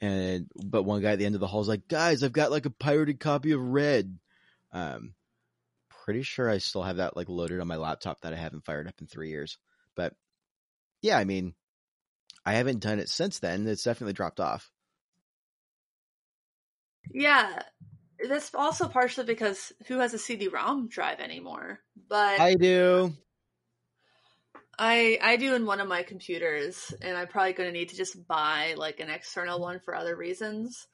And but one guy at the end of the hall was like, "Guys, I've got like a pirated copy of Red." Um, pretty sure I still have that like loaded on my laptop that I haven't fired up in three years. But yeah, I mean, I haven't done it since then. It's definitely dropped off. yeah that's also partially because who has a cd-rom drive anymore but I do. I I do in one of my computers, and I'm probably going to need to just buy like an external one for other reasons.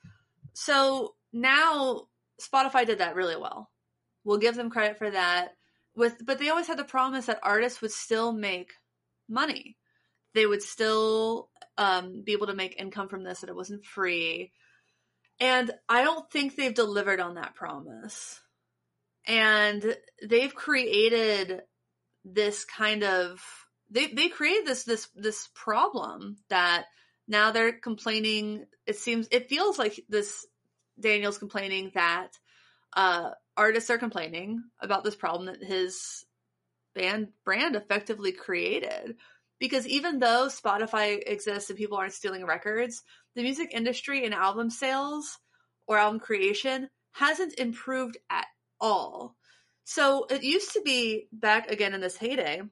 So now Spotify did that really well. We'll give them credit for that. With but they always had the promise that artists would still make money. They would still um, be able to make income from this. That it wasn't free, and I don't think they've delivered on that promise. And they've created this kind of they they created this this this problem that now they're complaining it seems it feels like this Daniel's complaining that uh artists are complaining about this problem that his band brand effectively created because even though Spotify exists and people aren't stealing records, the music industry and album sales or album creation hasn't improved at all. So it used to be back again in this heyday.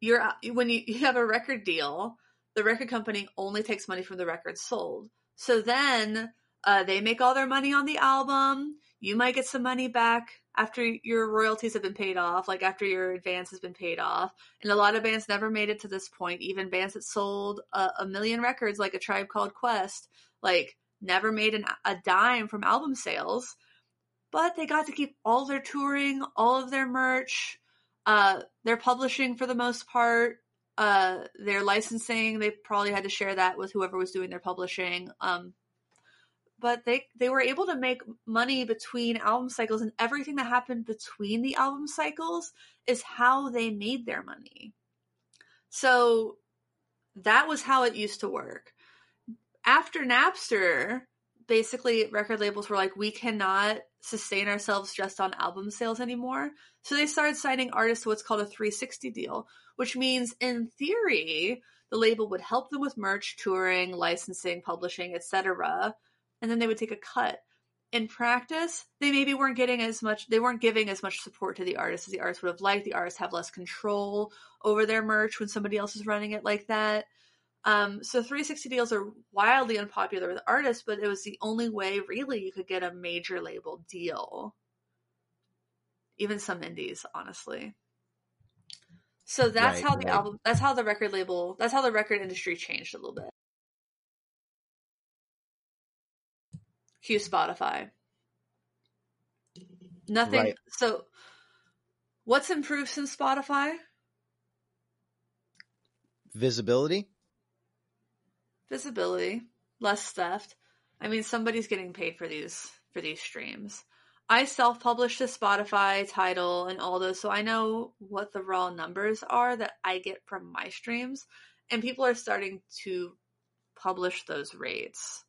You're when you, you have a record deal, the record company only takes money from the records sold. So then uh, they make all their money on the album. You might get some money back after your royalties have been paid off, like after your advance has been paid off. And a lot of bands never made it to this point. Even bands that sold a, a million records, like a Tribe Called Quest, like never made an, a dime from album sales. But they got to keep all their touring, all of their merch, uh, their publishing for the most part, uh, their licensing. They probably had to share that with whoever was doing their publishing. Um, but they they were able to make money between album cycles and everything that happened between the album cycles is how they made their money. So that was how it used to work. After napster basically record labels were like we cannot sustain ourselves just on album sales anymore. So they started signing artists to what's called a 360 deal which means in theory the label would help them with merch touring licensing publishing etc and then they would take a cut. In practice, they maybe weren't getting as much, they weren't giving as much support to the artist as the artist would have liked. The artists have less control over their merch when somebody else is running it like that. Um, so 360 deals are wildly unpopular with artists, but it was the only way really you could get a major label deal. Even some indies, honestly. So that's right, how the right. album that's how the record label that's how the record industry changed a little bit. Cue Spotify. Nothing. Right. So, what's improved since Spotify? Visibility. Visibility, less theft. I mean, somebody's getting paid for these for these streams. I self publish the Spotify Tidal, and all those, so I know what the raw numbers are that I get from my streams, and people are starting to publish those rates.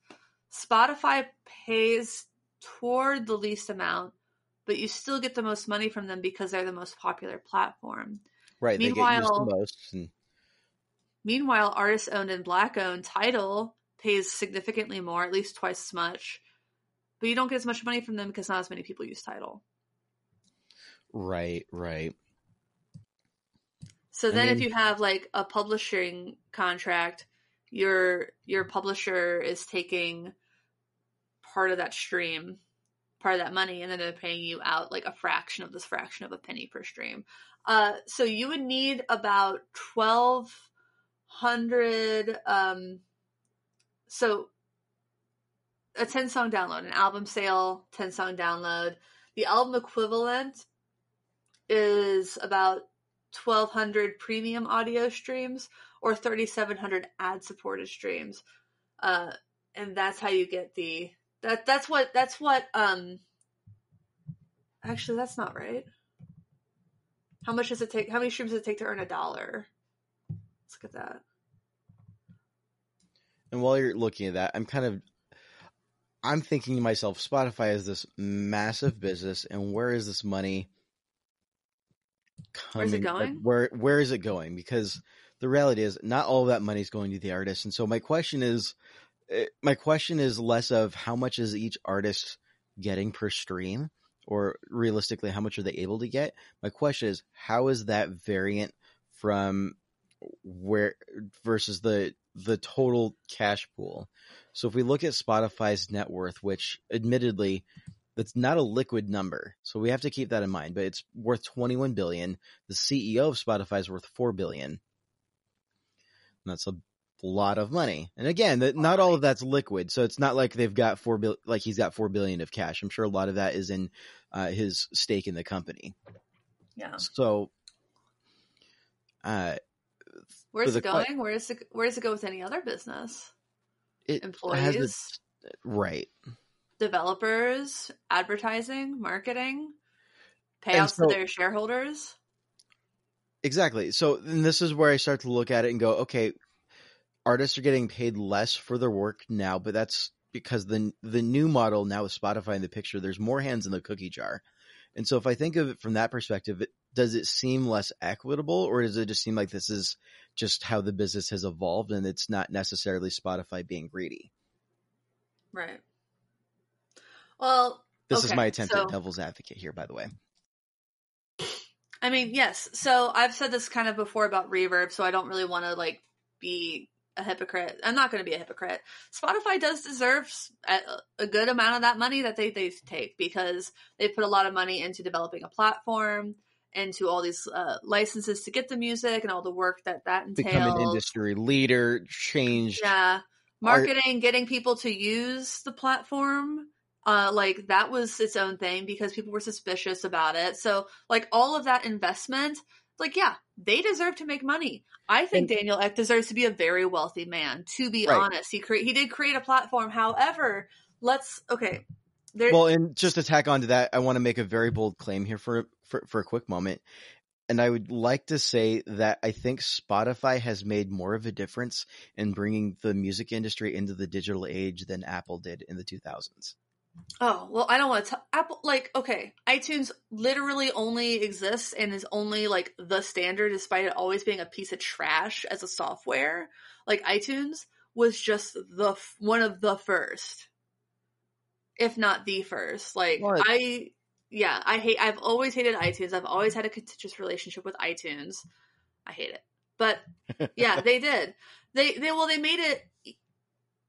Spotify pays toward the least amount, but you still get the most money from them because they're the most popular platform. Right. Meanwhile, and... meanwhile, artist owned and black owned Tidal pays significantly more, at least twice as much, but you don't get as much money from them because not as many people use Tidal. Right. Right. So then, I mean, if you have like a publishing contract, your your publisher is taking part of that stream, part of that money, and then they're paying you out like a fraction of this fraction of a penny per stream. Uh, so you would need about twelve hundred. Um, so a ten song download, an album sale, ten song download. The album equivalent is about 1200 premium audio streams or 3700 ad supported streams uh, and that's how you get the that that's what that's what um actually that's not right. How much does it take how many streams does it take to earn a dollar? Let's look at that. And while you're looking at that, I'm kind of I'm thinking to myself, Spotify is this massive business, and where is this money coming? Where's it going? Where where is it going? Because the reality is, not all of that money is going to the artist. And so my question is, Eh, my question is less of how much is each artist getting per stream or realistically how much are they able to get? My question is how is that variant from where versus the the total cash pool? So if we look at spotify's net worth which admittedly that's not a liquid number so we have to keep that in mind but it's worth 21 billion. The ceo of spotify is worth 4 billion. And that's a lot of money. And again, that not all of that's liquid, so it's not like they've got four bill like he's got four billion of cash. I'm sure a lot of that is in uh, his stake in the company. Yeah. So, uh, where's it going? where does it where does it go with any other business? It Employees, right? Developers, advertising, marketing, payouts so, to their shareholders. Exactly. So then this is where I start to look at it and go, okay, artists are getting paid less for their work now, but that's because the the new model now with Spotify in the picture, there's more hands in the cookie jar. And so if I think of it from that perspective, it, does it seem less equitable or does it just seem like this is just how the business has evolved and it's not necessarily Spotify being greedy? Right. Well, this okay, is my attempt so, at devil's advocate here, by the way. I mean, yes. So I've said this kind of before about reverb, so I don't really want to like be a hypocrite. I'm not going to be a hypocrite. Spotify does deserve a, good amount of that money that they they take because they put a lot of money into developing a platform, into all these uh, licenses to get the music and all the work that that entails. Become an industry leader, change. Yeah, marketing, getting people to use the platform uh, like that was its own thing because people were suspicious about it. So like all of that investment, like yeah, they deserve to make money. I think and, Daniel Ek deserves to be a very wealthy man. To be right. honest, he cre- he did create a platform. However, let's okay. There, well, and just to tack onto that, I want to make a very bold claim here for for for a quick moment. And I would like to say that I think Spotify has made more of a difference in bringing the music industry into the digital age than Apple did in the 2000s. Oh, well, I don't want to tell Apple like okay, iTunes literally only exists and is only like the standard despite it always being a piece of trash as a software. Like iTunes was just the one of the first if not the first. Like what? I yeah, I hate I've always hated iTunes. I've always had a contentious relationship with iTunes. I hate it. But yeah, they did. They they well they made it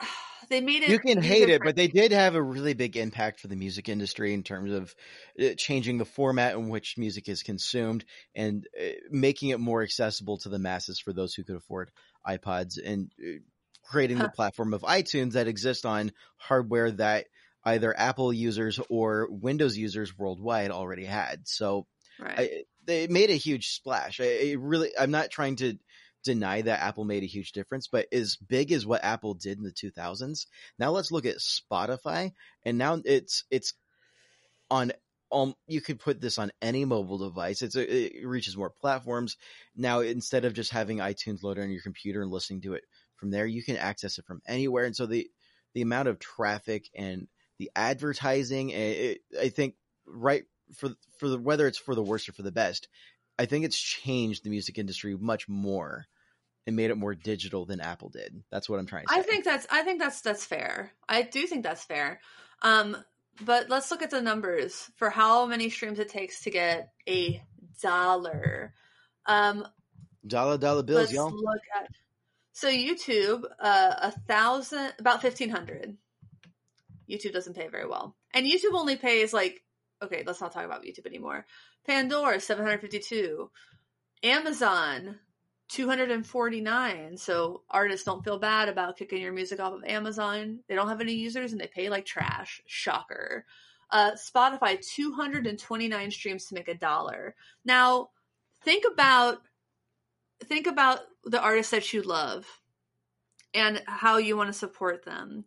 they made it. You can hate it, but they did have a really big impact for the music industry in terms of uh, changing the format in which music is consumed and uh, making it more accessible to the masses for those who could afford iPods and uh, creating the platform of iTunes that exists on hardware that either Apple users or Windows users worldwide already had. So right. I, they made a huge splash. I, I really, I'm not trying to deny that Apple made a huge difference, but as big as what Apple did in the 2000s, now let's look at Spotify, and now it's it's on um you could put this on any mobile device. It's a, it reaches more platforms now. Instead of just having iTunes loaded on your computer and listening to it from there, you can access it from anywhere. And so the the amount of traffic and the advertising, eh, it, I think, right for for the whether it's for the worst or for the best, I think it's changed the music industry much more and made it more digital than Apple did. That's what I'm trying to say. I think that's I think that's that's fair. I do think that's fair. Um, but let's look at the numbers for how many streams it takes to get a dollar. Um, dollar dollar bills, let's y'all. Look at so YouTube, uh, a thousand, about fifteen hundred. YouTube doesn't pay very well, and YouTube only pays like okay. Let's not talk about YouTube anymore. Pandora seven hundred fifty two. Amazon 249. So artists don't feel bad about kicking your music off of Amazon. They don't have any users and they pay like trash. Shocker. Uh, Spotify 229 streams to make a dollar. Now, think about think about the artists that you love and how you want to support them.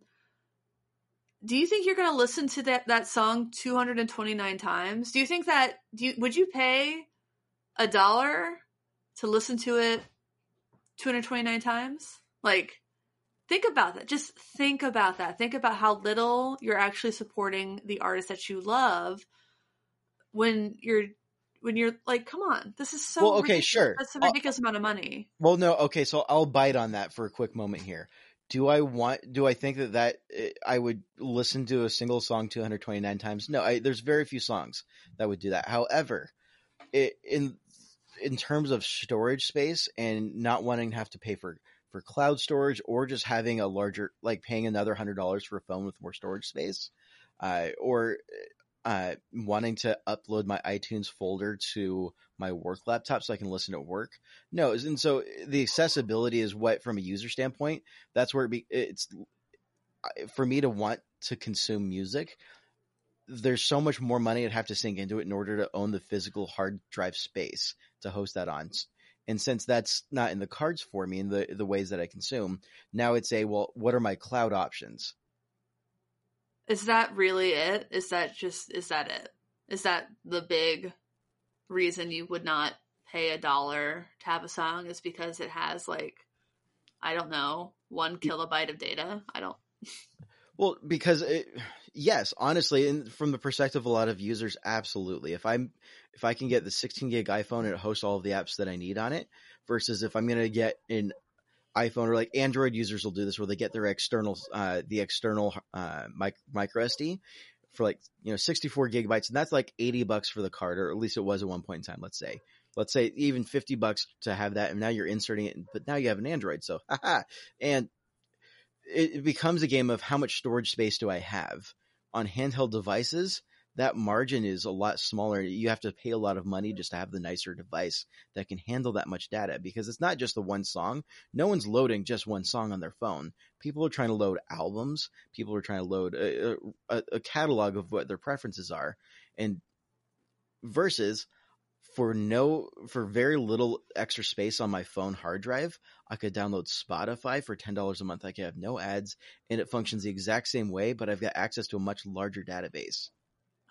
Do you think you're going to listen to that that song 229 times? Do you think that do you, would you pay a dollar to listen to it 229 times? Like, think about that. Just think about that. Think about how little you're actually supporting the artist that you love when you're when you're like, come on, this is so well. Okay, ridiculous. sure, that's a ridiculous I'll, amount of money. Well, no, okay, so I'll bite on that for a quick moment here. Do I want? Do I think that that eh, I would listen to a single song 229 times? No, I, there's very few songs that would do that. However, it, in in terms of storage space and not wanting to have to pay for for cloud storage or just having a larger like paying another hundred dollars for a phone with more storage space uh, or uh, wanting to upload my itunes folder to my work laptop so i can listen at work. No and so the accessibility is what from a user standpoint that's where it be, it's for me to want to consume music there's so much more money I'd have to sink into it in order to own the physical hard drive space to host that on. And since that's not in the cards for me in the the ways that I consume, now it's a well, what are my cloud options? Is that really it? Is that just is that it? Is that the big reason you would not pay a dollar to have a song is because it has like I don't know, one kilobyte of data. I don't. Well, because it, yes, honestly, and from the perspective of a lot of users, absolutely. If I'm if I can get the 16 gig iPhone and it hosts all of the apps that I need on it, versus if I'm going to get an iPhone or like Android users will do this where they get their external uh, the external uh, micro SD for like you know 64 gigabytes, and that's like 80 bucks for the card, or at least it was at one point in time. Let's say let's say even 50 bucks to have that and now you're inserting it but now you have an android so haha and it, it becomes a game of how much storage space do i have on handheld devices that margin is a lot smaller you have to pay a lot of money just to have the nicer device that can handle that much data because it's not just the one song no one's loading just one song on their phone people are trying to load albums people are trying to load a, a, a catalog of what their preferences are and versus for no for very little extra space on my phone hard drive, I could download Spotify for ten dollars a month. I could have no ads, and it functions the exact same way, but I've got access to a much larger database.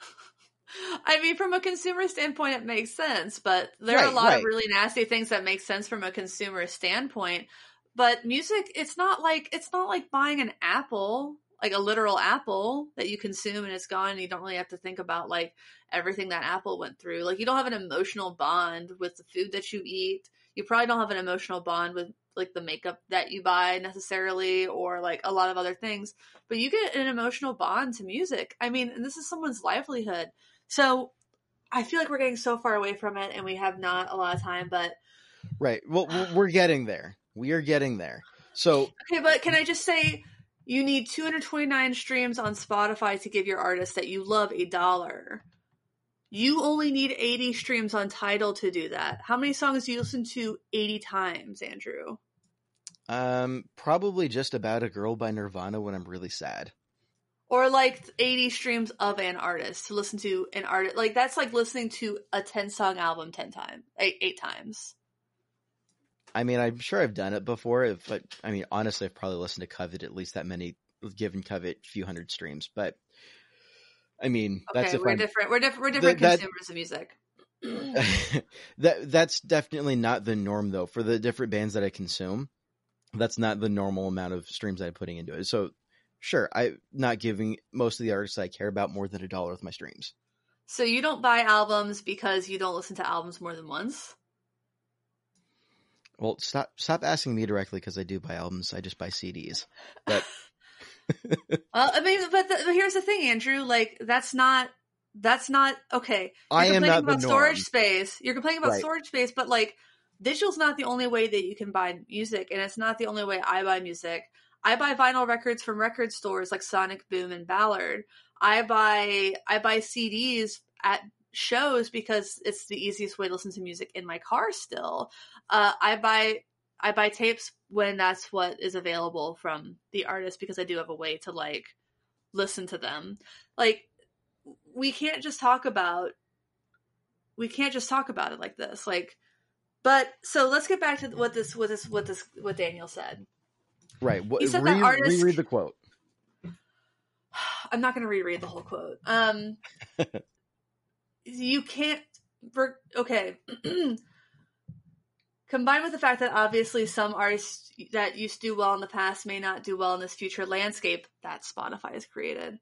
I mean, from a consumer standpoint, it makes sense, but there Right, are a lot right. of really nasty things that make sense from a consumer standpoint. But music, it's not like it's not like buying an apple, like a literal apple that you consume and it's gone, and you don't really have to think about like everything that apple went through. Like you don't have an emotional bond with the food that you eat. You probably don't have an emotional bond with like the makeup that you buy necessarily, or like a lot of other things. But you get an emotional bond to music. I mean, and this is someone's livelihood. So I feel like we're getting so far away from it and we have not a lot of time, but Right. Well, we're- getting there. We are getting there. So okay, but can I just say you need 229 streams on Spotify to give your artist that you love a dollar. You only need 80 streams on Tidal to do that. How many songs do you listen to 80 times, Andrew? Um probably just about a girl by Nirvana when I'm really sad. Or like 80 streams of an artist to listen to an artist. Like that's like listening to a 10 song album 10 times, eight, eight times. I mean, I'm sure I've done it before, but I mean, honestly, I've probably listened to Covet at least that many, given Covet a few hundred streams. But I mean, that's Okay, if we're I'm different. We're different. We're different that- consumers of music. that that's definitely not the norm though for the different bands that I consume. That's not the normal amount of streams I'm putting into it. So sure, I'm not giving most of the artists I care about more than a dollar with my streams. So you don't buy albums because you don't listen to albums more than once. Well, stop stop asking me directly because I do buy albums. I just buy CDs. But Well, I mean, but, the, but here's the thing, Andrew. Like that's not that's not okay. You're I am complaining not the about norm. storage space. You're complaining about Right. storage space, but like digital's not the only way that you can buy music, and it's not the only way I buy music. I buy vinyl records from record stores like Sonic Boom and Ballard. I buy I buy CDs at shows because it's the easiest way to listen to music in my car still. Uh, I buy I buy tapes when that's what is available from the artist because I do have a way to like listen to them. Like we can't just talk about we can't just talk about it like this. Like but so let's get back to what this what this what this what Daniel said. right, what, He said re- that artists- reread the quote. I'm not going to reread the whole quote. Um, you can't. Okay. Combined with the fact that obviously some artists that used to do well in the past may not do well in this future landscape that Spotify has created,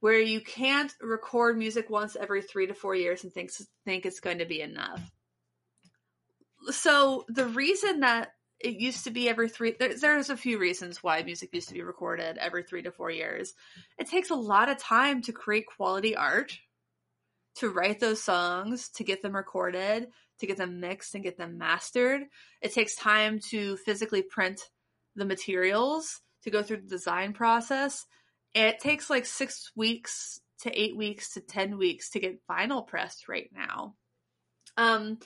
where you can't record music once every three to four years and think think it's going to be enough. So the reason that it used to be every three there, there's a few reasons why music used to be recorded every three to four years. It takes a lot of time to create quality art to write those songs to get them recorded to get them mixed and get them mastered. It takes time to physically print the materials to go through the design process. It takes like six weeks to eight weeks to ten weeks to get vinyl pressed right now. Um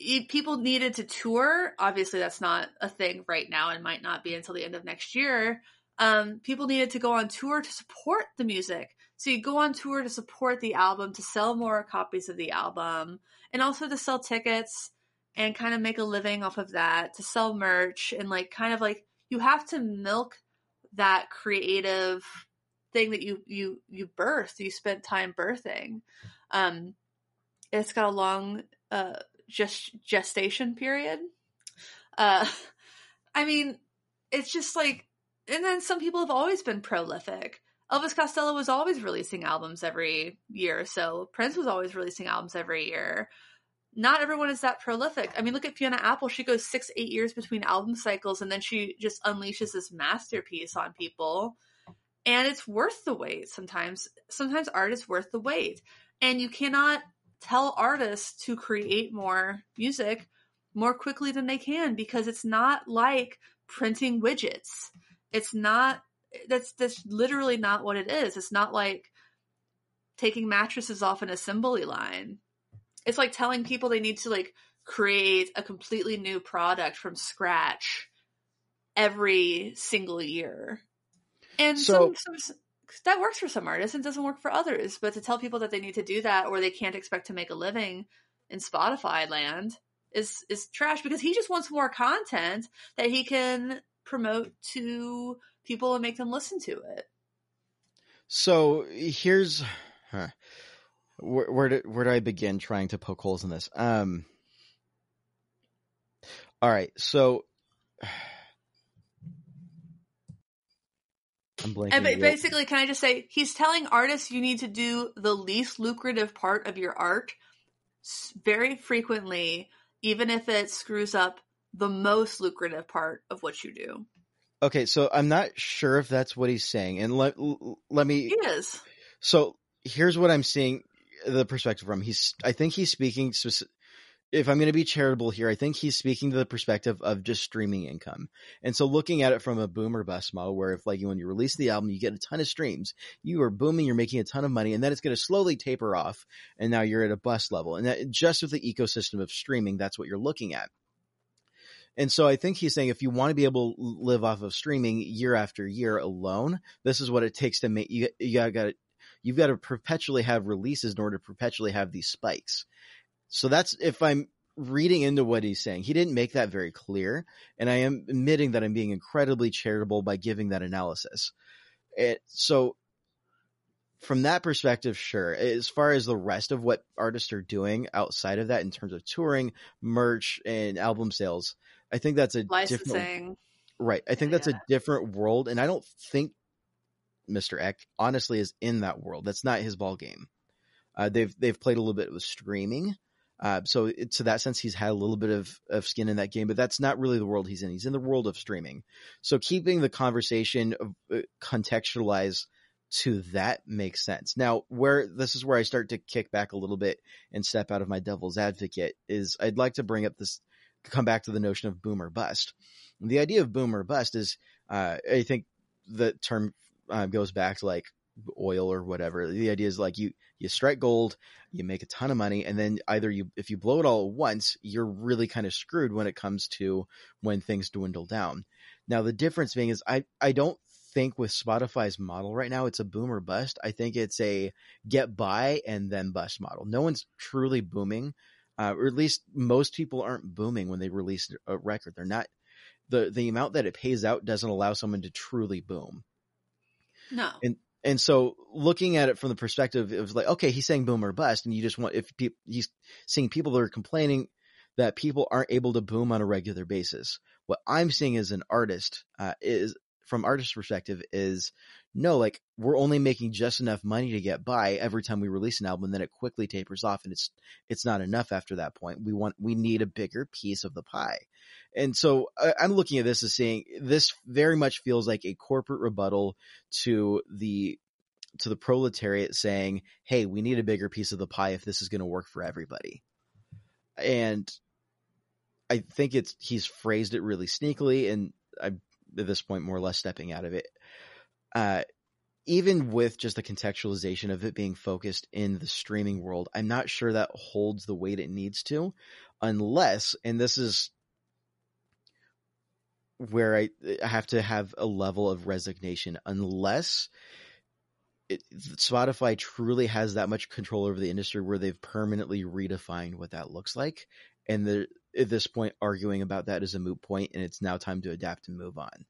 e- people needed to tour. Obviously, that's not a thing right now and might not be until the end of next year. Um, people needed to go on tour to support the music. So you go on tour to support the album, to sell more copies of the album, and also to sell tickets and kind of make a living off of that, to sell merch and like kind of like you have to milk that creative thing that you you you birthed, you spent time birthing. Um, it's got a long uh, gest- gestation period. Uh, I mean, it's just like, and then some people have always been prolific. Elvis Costello was always releasing albums every year, so Prince was always releasing albums every year. Not everyone is that prolific. I mean, look at Fiona Apple. She goes six, eight years between album cycles, and then she just unleashes this masterpiece on people. And it's worth the wait sometimes. Sometimes art is worth the wait. And you cannot tell artists to create more music more quickly than they can because it's not like printing widgets. It's not that's that's literally not what it is. It's not like taking mattresses off an assembly line. It's like telling people they need to like create a completely new product from scratch every single year. And so, some, some, that works for some artists and doesn't work for others. But to tell people that they need to do that or they can't expect to make a living in Spotify land is is trash because he just wants more content that he can promote to people and make them listen to it. So here's huh, where, where do where do I begin trying to poke holes in this? Um, all right, so I'm blanking. And basically, can I just say he's telling artists you need to do the least lucrative part of your art very frequently, even if it screws up the most lucrative part of what you do. Okay, so I'm not sure if that's what he's saying, and let let me. He is. So here's what I'm seeing the perspective from. He's I think he's speaking if I'm going to be charitable here, I think he's speaking to the perspective of just streaming income. And so looking at it from a boomer bust model, where if like when you release the album, you get a ton of streams, you are booming, you're making a ton of money, and then it's going to slowly taper off. And now you're at a bust level. And that just with the ecosystem of streaming, that's what you're looking at. And so I think he's saying if you want to be able to live off of streaming year after year alone, this is what it takes to make you, you got you've got to perpetually have releases in order to perpetually have these spikes. So that's if I'm reading into what he's saying. He didn't make that very clear, and I am admitting that I'm being incredibly charitable by giving that analysis. It, so from that perspective, sure. As far as the rest of what artists are doing outside of that in terms of touring, merch, and album sales, I think that's a Licensing. different right. I think yeah, that's yeah. a different world, and I don't think Mr. Ek honestly is in that world. That's not his ball game. Uh, they've they've played a little bit with streaming, uh, so it, to that sense, he's had a little bit of, of skin in that game, but that's not really the world he's in. He's in the world of streaming. So keeping the conversation uh, contextualized to that makes sense. Now, where this is where I start to kick back a little bit and step out of my devil's advocate is I'd like to bring up this, come back to the notion of boomer bust. The idea of boomer bust is, uh, I think the term uh, goes back to like oil or whatever. The idea is like you you strike gold, you make a ton of money, and then either you if you blow it all at once, you're really kind of screwed when it comes to when things dwindle down. Now the difference being is I I don't think with Spotify's model right now it's a boom or bust. I think it's a get by and then bust model. No one's truly booming, uh, or at least most people aren't booming when they release a record. They're not the the amount that it pays out doesn't allow someone to truly boom. No. And and so looking at it from the perspective of like, okay, he's saying boom or bust, and you just want if pe- he's seeing people that are complaining that people aren't able to boom on a regular basis. What I'm seeing as an artist uh, is from artist perspective is no, like we're only making just enough money to get by every time we release an album, then it quickly tapers off, and it's it's not enough after that point. We want we need a bigger piece of the pie, and so I, I'm looking at this as saying this very much feels like a corporate rebuttal to the to the proletariat saying, "Hey, we need a bigger piece of the pie if this is going to work for everybody," and I think it's he's phrased it really sneakily, and I'm at this point more or less stepping out of it uh, even with just the contextualization of it being focused in the streaming world, I'm not sure that holds the weight it needs to, unless, and this is where I, have to have a level of resignation, unless it, Spotify truly has that much control over the industry where they've permanently redefined what that looks like. And the, at this point, arguing about that is a moot point, and it's now time to adapt and move on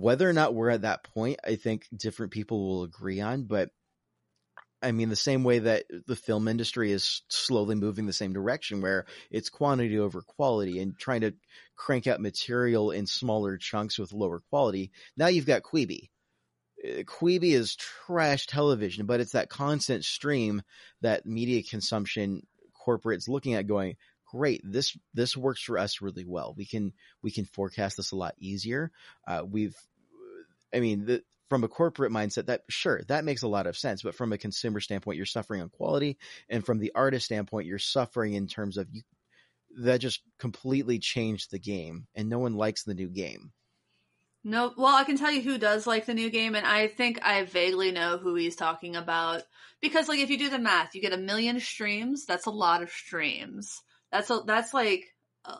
whether or not we're at that point, I think different people will agree on, but I mean, the same way that the film industry is slowly moving the same direction, where it's quantity over quality and trying to crank out material in smaller chunks with lower quality. Now you've got Quibi. Uh, Quibi is trash television, but it's that constant stream that media consumption corporates looking at going, great, this this works for us really well. We can we can forecast this a lot easier. Uh, we've, I mean, the, from a corporate mindset that sure that makes a lot of sense. But from a consumer standpoint you're suffering on quality. And from the artist standpoint you're suffering in terms of you that just completely changed the game and no one likes the new game. No well i can tell you who does like the new game. And i think i vaguely know who he's talking about. Because like if you do the math you get a million streams. That's a lot of streams that's a, that's like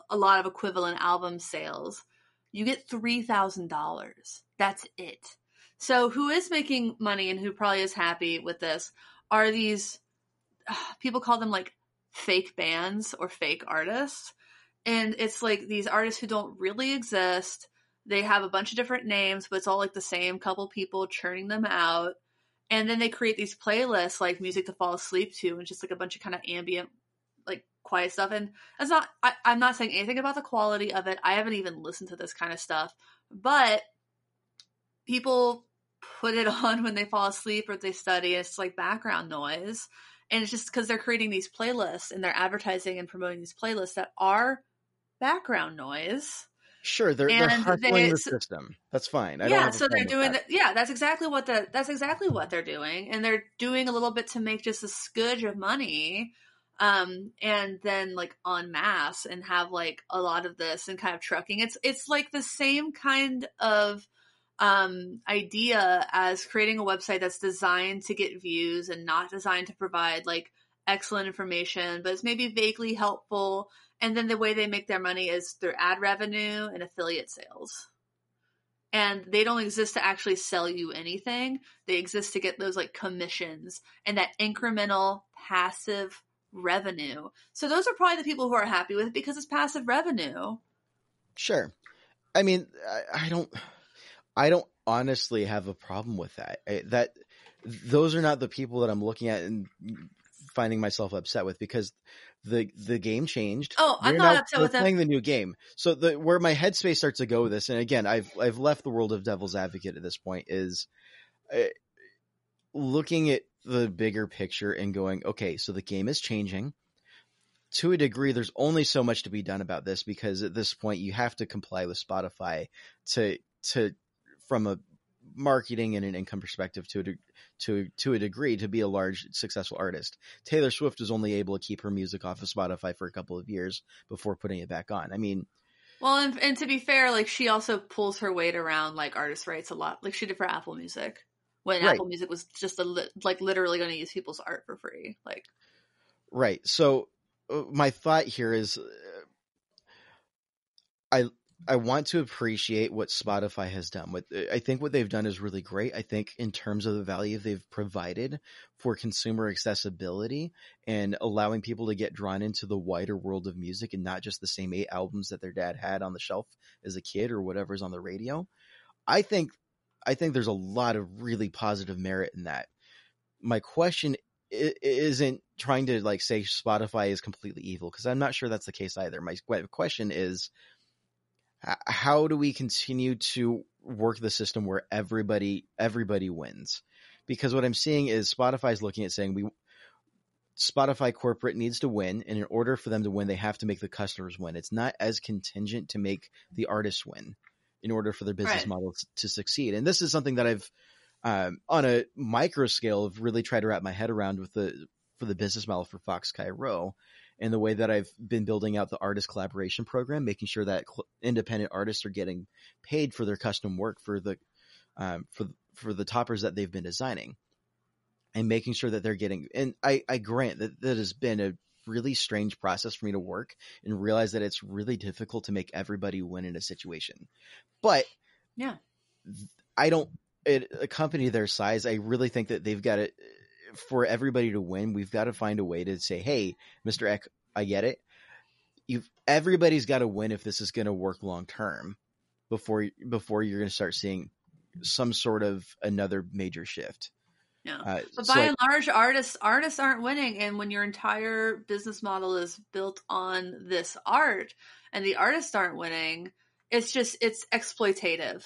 a lot of equivalent album sales you get $3000 that's it so, who is making money and who probably is happy with this are these uh, people call them like fake bands or fake artists. And it's like these artists who don't really exist. They have a bunch of different names, but it's all like the same couple people churning them out. And then they create these playlists like music to fall asleep to and just like a bunch of kind of ambient, like quiet stuff. And that's not, I, I'm not saying anything about the quality of it. I haven't even listened to this kind of stuff, but people put it on when they fall asleep or they study. It's like background noise. And it's just because they're creating these playlists and they're advertising and promoting these playlists that are background noise. Sure, they're and they're hustling the system. That's fine. I yeah, so they're doing that. The, yeah, that's exactly what the that's exactly what they're doing, and they're doing a little bit to make just a scudge of money, um, and then like en masse and have like a lot of this and kind of trucking. It's it's like the same kind of um, idea as creating a website that's designed to get views and not designed to provide like excellent information, but it's maybe vaguely helpful. And then the way they make their money is through ad revenue and affiliate sales. And they don't exist to actually sell you anything. They exist to get those like commissions and that incremental passive revenue. So those are probably the people who are happy with it because it's passive revenue. Sure. I mean, I, I don't I don't honestly have a problem with that. I, that those are not the people that I'm looking at and finding myself upset with because the the game changed. Oh, I'm not upset with playing them. the new game. So the where my headspace starts to go with this, and again, I've I've left the world of devil's advocate at this point is uh, looking at the bigger picture and going, okay, so the game is changing. To a degree, there's only so much to be done about this because at this point you have to comply with Spotify to to from a marketing and an income perspective to a to to a degree to be a large successful artist. Taylor Swift was only able to keep her music off of Spotify for a couple of years before putting it back on. I mean, well, and, and to be fair, like she also pulls her weight around like artist rights a lot, like she did for Apple Music when right. Apple Music was just a li- like literally going to use people's art for free, like. Right. So uh, my thought here is, uh, I I want to appreciate what Spotify has done. What I think what they've done is really great. I think in terms of the value they've provided for consumer accessibility and allowing people to get drawn into the wider world of music and not just the same eight albums that their dad had on the shelf as a kid or whatever's on the radio. I think I think there's a lot of really positive merit in that. My question isn't trying to like say Spotify is completely evil because I'm not sure that's the case either. My question is how do we continue to work the system where everybody everybody wins? Because what I'm seeing is Spotify is looking at saying we Spotify corporate needs to win, and in order for them to win, they have to make the customers win. It's not as contingent to make the artists win in order for their business right. model to succeed. And this is something that I've um, on a micro scale have really tried to wrap my head around with the for the business model for FoxChiRho and the way that I've been building out the artist collaboration program, making sure that cl- independent artists are getting paid for their custom work for the um, for for the toppers that they've been designing, and making sure that they're getting. And I, I grant that that has been a really strange process for me to work and realize that it's really difficult to make everybody win in a situation. But yeah, I don't. It, a company their size, I really think that they've got it for everybody to win, we've got to find a way to say, "Hey, Mister Ek, I get it. You've everybody's got to win if this is going to work long term before before you're going to start seeing some sort of another major shift." Yeah. Uh, But so, by like, and large, artists artists aren't winning, and when your entire business model is built on this art, and the artists aren't winning, it's just it's exploitative.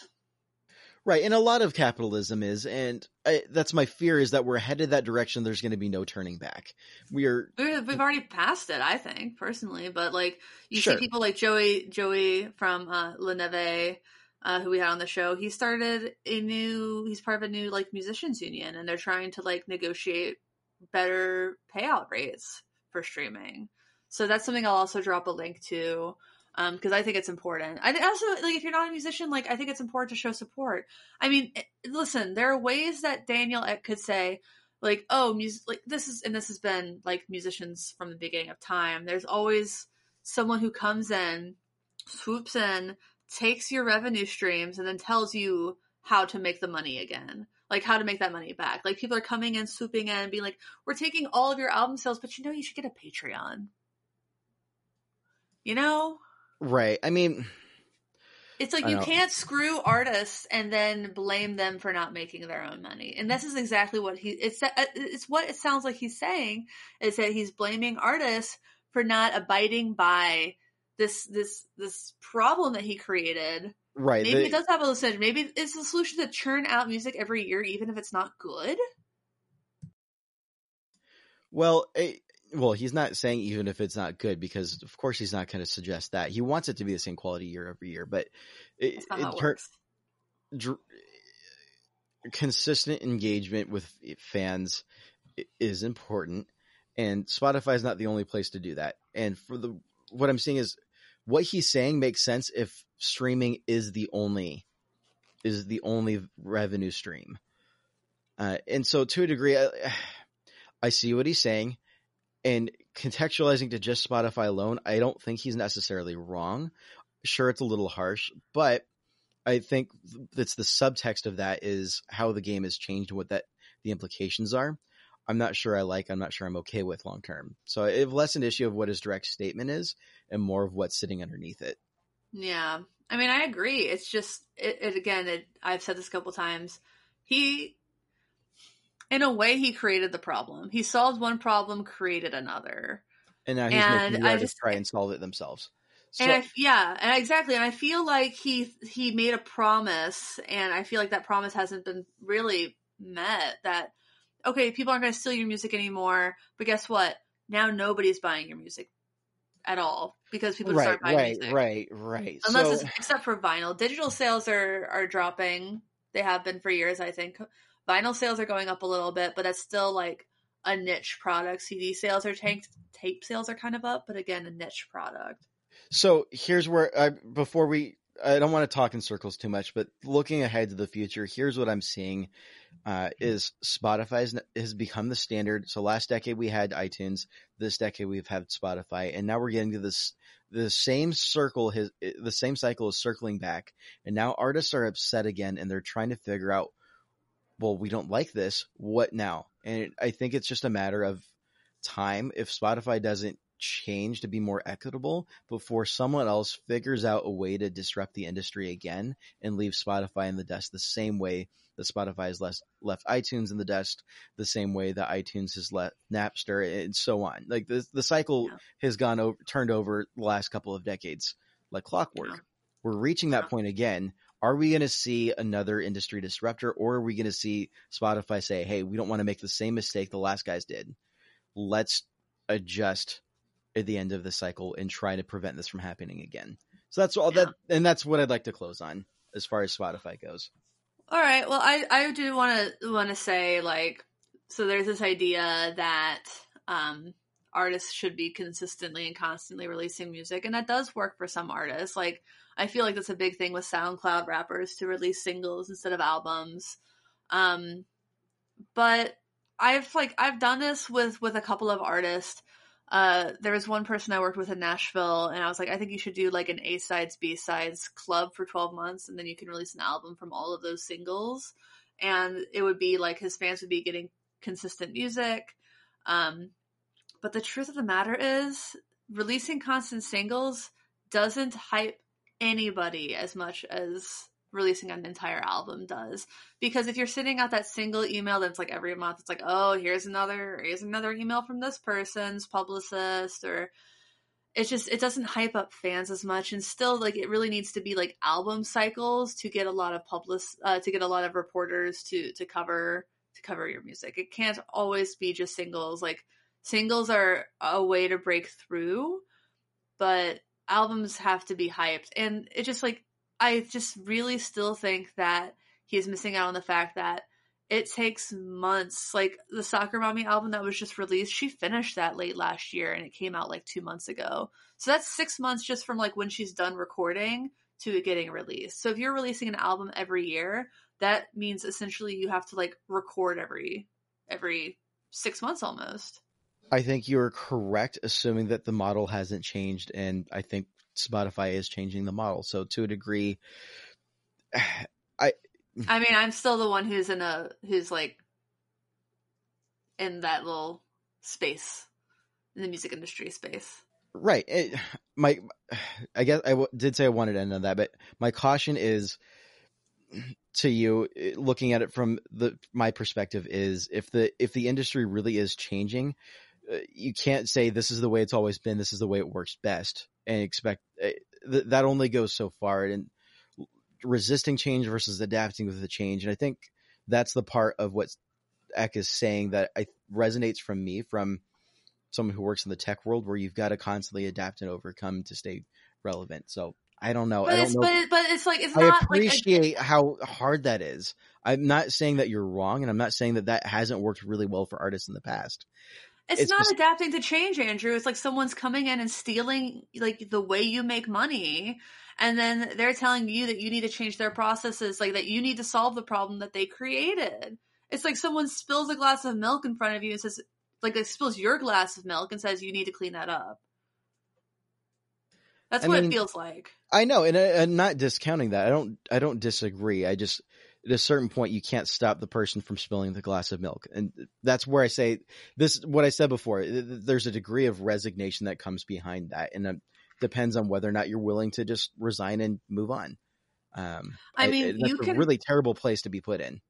right, and a lot of capitalism is, and I, that's my fear is that we're headed that direction. There's going to be no turning back. We are We- We've already passed it, I think, personally. But like you Sure. see people like Joey Joey from uh, La Neve, uh, who we had on the show. He started a new. He's part of a new like musicians union, and they're trying to like negotiate better payout rates for streaming. So that's something I'll also drop a link to. Um, because I think it's important. I also like if you're not a musician, like I think it's important to show support. I mean, eh, listen, there are ways that Daniel could say, like oh music like this is and this has been like musicians from the beginning of time there's always someone who comes in swoops in takes your revenue streams and then tells you how to make the money again like how to make that money back like people are coming in swooping in and being like we're taking all of your album sales but you know you should get a patreon you know right. I mean, It's like you know. can't screw artists and then blame them for not making their own money. And this is exactly what he it's uh, it's what it sounds like he's saying is that he's blaming artists for not abiding by this this this problem that he created. right. Maybe the- it does have a solution. Maybe it's the solution to churn out music every year even if it's not good. Well, eh, well, he's not saying even if it's not good because of course he's not going to suggest that. He wants it to be the same quality year over year, but it, it dr- consistent engagement with fans is important and Spotify is not the only place to do that. And for the what I'm seeing is what he's saying makes sense if streaming is the only is the only revenue stream. Uh, and so to a degree I, I see what he's saying and contextualizing to just Spotify alone, I don't think he's necessarily wrong. Sure, it's a little harsh, but I think that's the subtext of that is how the game has changed and what that the implications are. I'm not sure I like. I'm not sure I'm okay with long term. So I have less an issue of what his direct statement is and more of what's sitting underneath it. Yeah. I mean, I agree. It's just it, it again, it, I've said this a couple times. He in a way he created the problem. He solved one problem, created another. And now he's And making the artists just- try and solve it themselves. So, and I, yeah, and exactly. And I feel like he he made a promise, and I feel like that promise hasn't been really met. That okay, people aren't going to steal your music anymore, but guess what? Now nobody's buying your music at all because people right, aren't buying right, music. right, right. Unless so, it's except for vinyl. Digital sales are are dropping. They have been for years, I think. Vinyl sales are going up a little bit, but that's still like a niche product. CD sales are tanked. Tape sales are kind of up, but again, a niche product. So here's where I before we I don't want to talk in circles too much, but looking ahead to the future, here's what I'm seeing uh, is Spotify has become the standard. So last decade we had iTunes, this decade we've had Spotify, and now we're getting to this the same circle his the same cycle is circling back, and now artists are upset again, and they're trying to figure out, well, we don't like this, what now? And I think it's just a matter of time if Spotify doesn't change to be more equitable before someone else figures out a way to disrupt the industry again and leave Spotify in the dust the same way that Spotify has left, left iTunes in the dust, the same way that iTunes has left Napster and so on. Like the the cycle Yeah. has gone over turned over the last couple of decades like clockwork. Yeah. We're reaching that Yeah. point again. Are we going to see another industry disruptor or are we going to see Spotify say, "Hey, we don't want to make the same mistake the last guys did. Let's adjust at the end of the cycle and try to prevent this from happening again. So that's all Yeah. that, and that's what I'd like to close on as far as Spotify goes. All right. Well, I I do want to want to say like so there's this idea that um artists should be consistently and constantly releasing music and that does work for some artists. Like I feel like that's a big thing with SoundCloud rappers to release singles instead of albums. Um but I've like I've done this with with a couple of artists. Uh, there was one person I worked with in Nashville, and I was like, I think you should do like an A sides, B sides club for 12 months, and then you can release an album from all of those singles. And it would be like his fans would be getting consistent music. Um, but the truth of the matter is, releasing constant singles doesn't hype anybody as much as releasing an entire album does. Because if you're sending out that single email that's like every month, it's like, oh, here's another here's another email from this person's publicist or it's just it doesn't hype up fans as much. And still like it really needs to be like album cycles to get a lot of public uh, to get a lot of reporters to to cover to cover your music. It can't always be just singles. Like singles are a way to break through but albums have to be hyped. And it just like i just really still think that he's missing out on the fact that it takes months. Like the Soccer Mommy album that was just released, she finished that late last year and it came out like two months ago. So that's six months just from like when she's done recording to it getting released. So if you're releasing an album every year, that means essentially you have to like record every every six months almost. I think you're correct, assuming that the model hasn't changed, and I think Spotify is changing the model. So to a degree, I I mean, I'm still the one who's in a who's like in that little space in the music industry space. Right. It, my, I guess I w- did say I wanted to end on that, but my caution is to you eh, looking at it from the my perspective is if the if the industry really is changing, uh, you can't say this is the way it's always been, this is the way it works best, and expect uh, th- that only goes so far. And resisting change versus adapting with the change. And I think that's the part of what Ek is saying that I resonates from me from someone who works in the tech world where you've got to constantly adapt and overcome to stay relevant. So I don't know. But I don't it's know. but, it, but it's like it's I not appreciate like how hard that is. I'm not saying that you're wrong, and I'm not saying that that hasn't worked really well for artists in the past. It's, it's not just- adapting to change, Andrew. It's like someone's coming in and stealing like the way you make money, and then they're telling you that you need to change their processes, like that you need to solve the problem that they created. It's like someone spills a glass of milk in front of you and says, like, it spills your glass of milk and says you need to clean that up. That's I what mean- it feels like. I know, and I, I'm not discounting that. I don't. I don't disagree. I just at a certain point you can't stop the person from spilling the glass of milk, and that's where I say this. What I said before. th- th- There's a degree of resignation that comes behind that, and it depends on whether or not you're willing to just resign and move on. Um, I mean, that's you a can- really terrible place to be put in.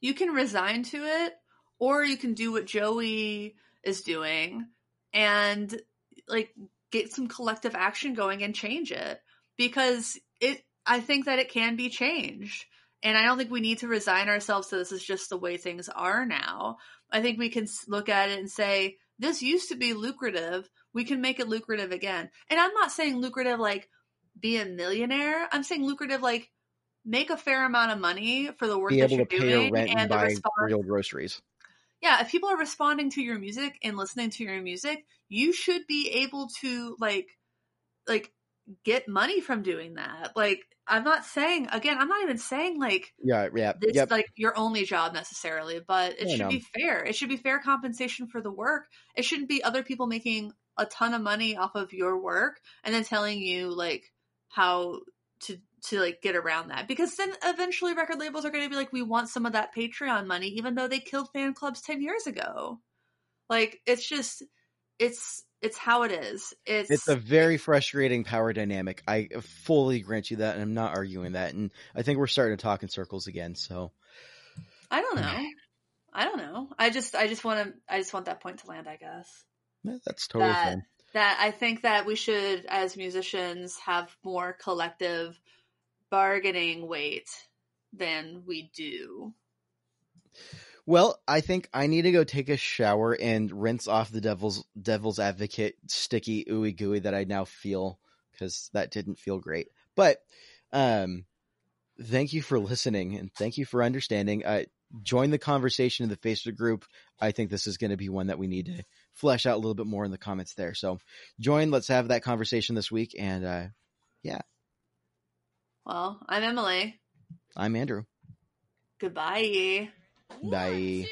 you can resign to it or you can do what Joey is doing and like get some collective action going and change it because it I think that it can be changed. And I don't think we need to resign ourselves to this is just the way things are now. I think we can look at it and say this used to be lucrative. We can make it lucrative again. And I'm not saying lucrative like be a millionaire. I'm saying lucrative like make a fair amount of money for the work Be that able you're to pay doing rent and, buy response real groceries. yeah, if people are responding to your music and listening to your music, you should be able to like like get money from doing that. Like I'm not saying again, I'm not even saying like Yeah, yeah, this yep. like your only job necessarily, but it I should know. be fair. It should be fair compensation for the work. It shouldn't be other people making a ton of money off of your work and then telling you like how to to like get around that because then eventually record labels are going to be like we want some of that patreon money even though they killed fan clubs 10 years ago like it's just it's it's how it is it's It's a very frustrating power dynamic. I fully grant you that, and I'm not arguing that. And I think we're starting to talk in circles again. So i don't know i don't know i just i just want to i just want that point to land i guess yeah, that's totally that fine. that I think that we should, as musicians, have more collective bargaining weight than we do. Well, I think I need to go take a shower and rinse off the devil's devil's advocate sticky ooey gooey that I now feel because that didn't feel great. But um, thank you for listening and thank you for understanding. Uh, join the conversation in the Facebook group. I think this is going to be one that we need to flesh out a little bit more in the comments there. So join. Let's have that conversation this week. And uh, yeah. Well, I'm Emily. I'm Andrew. Goodbye. Bye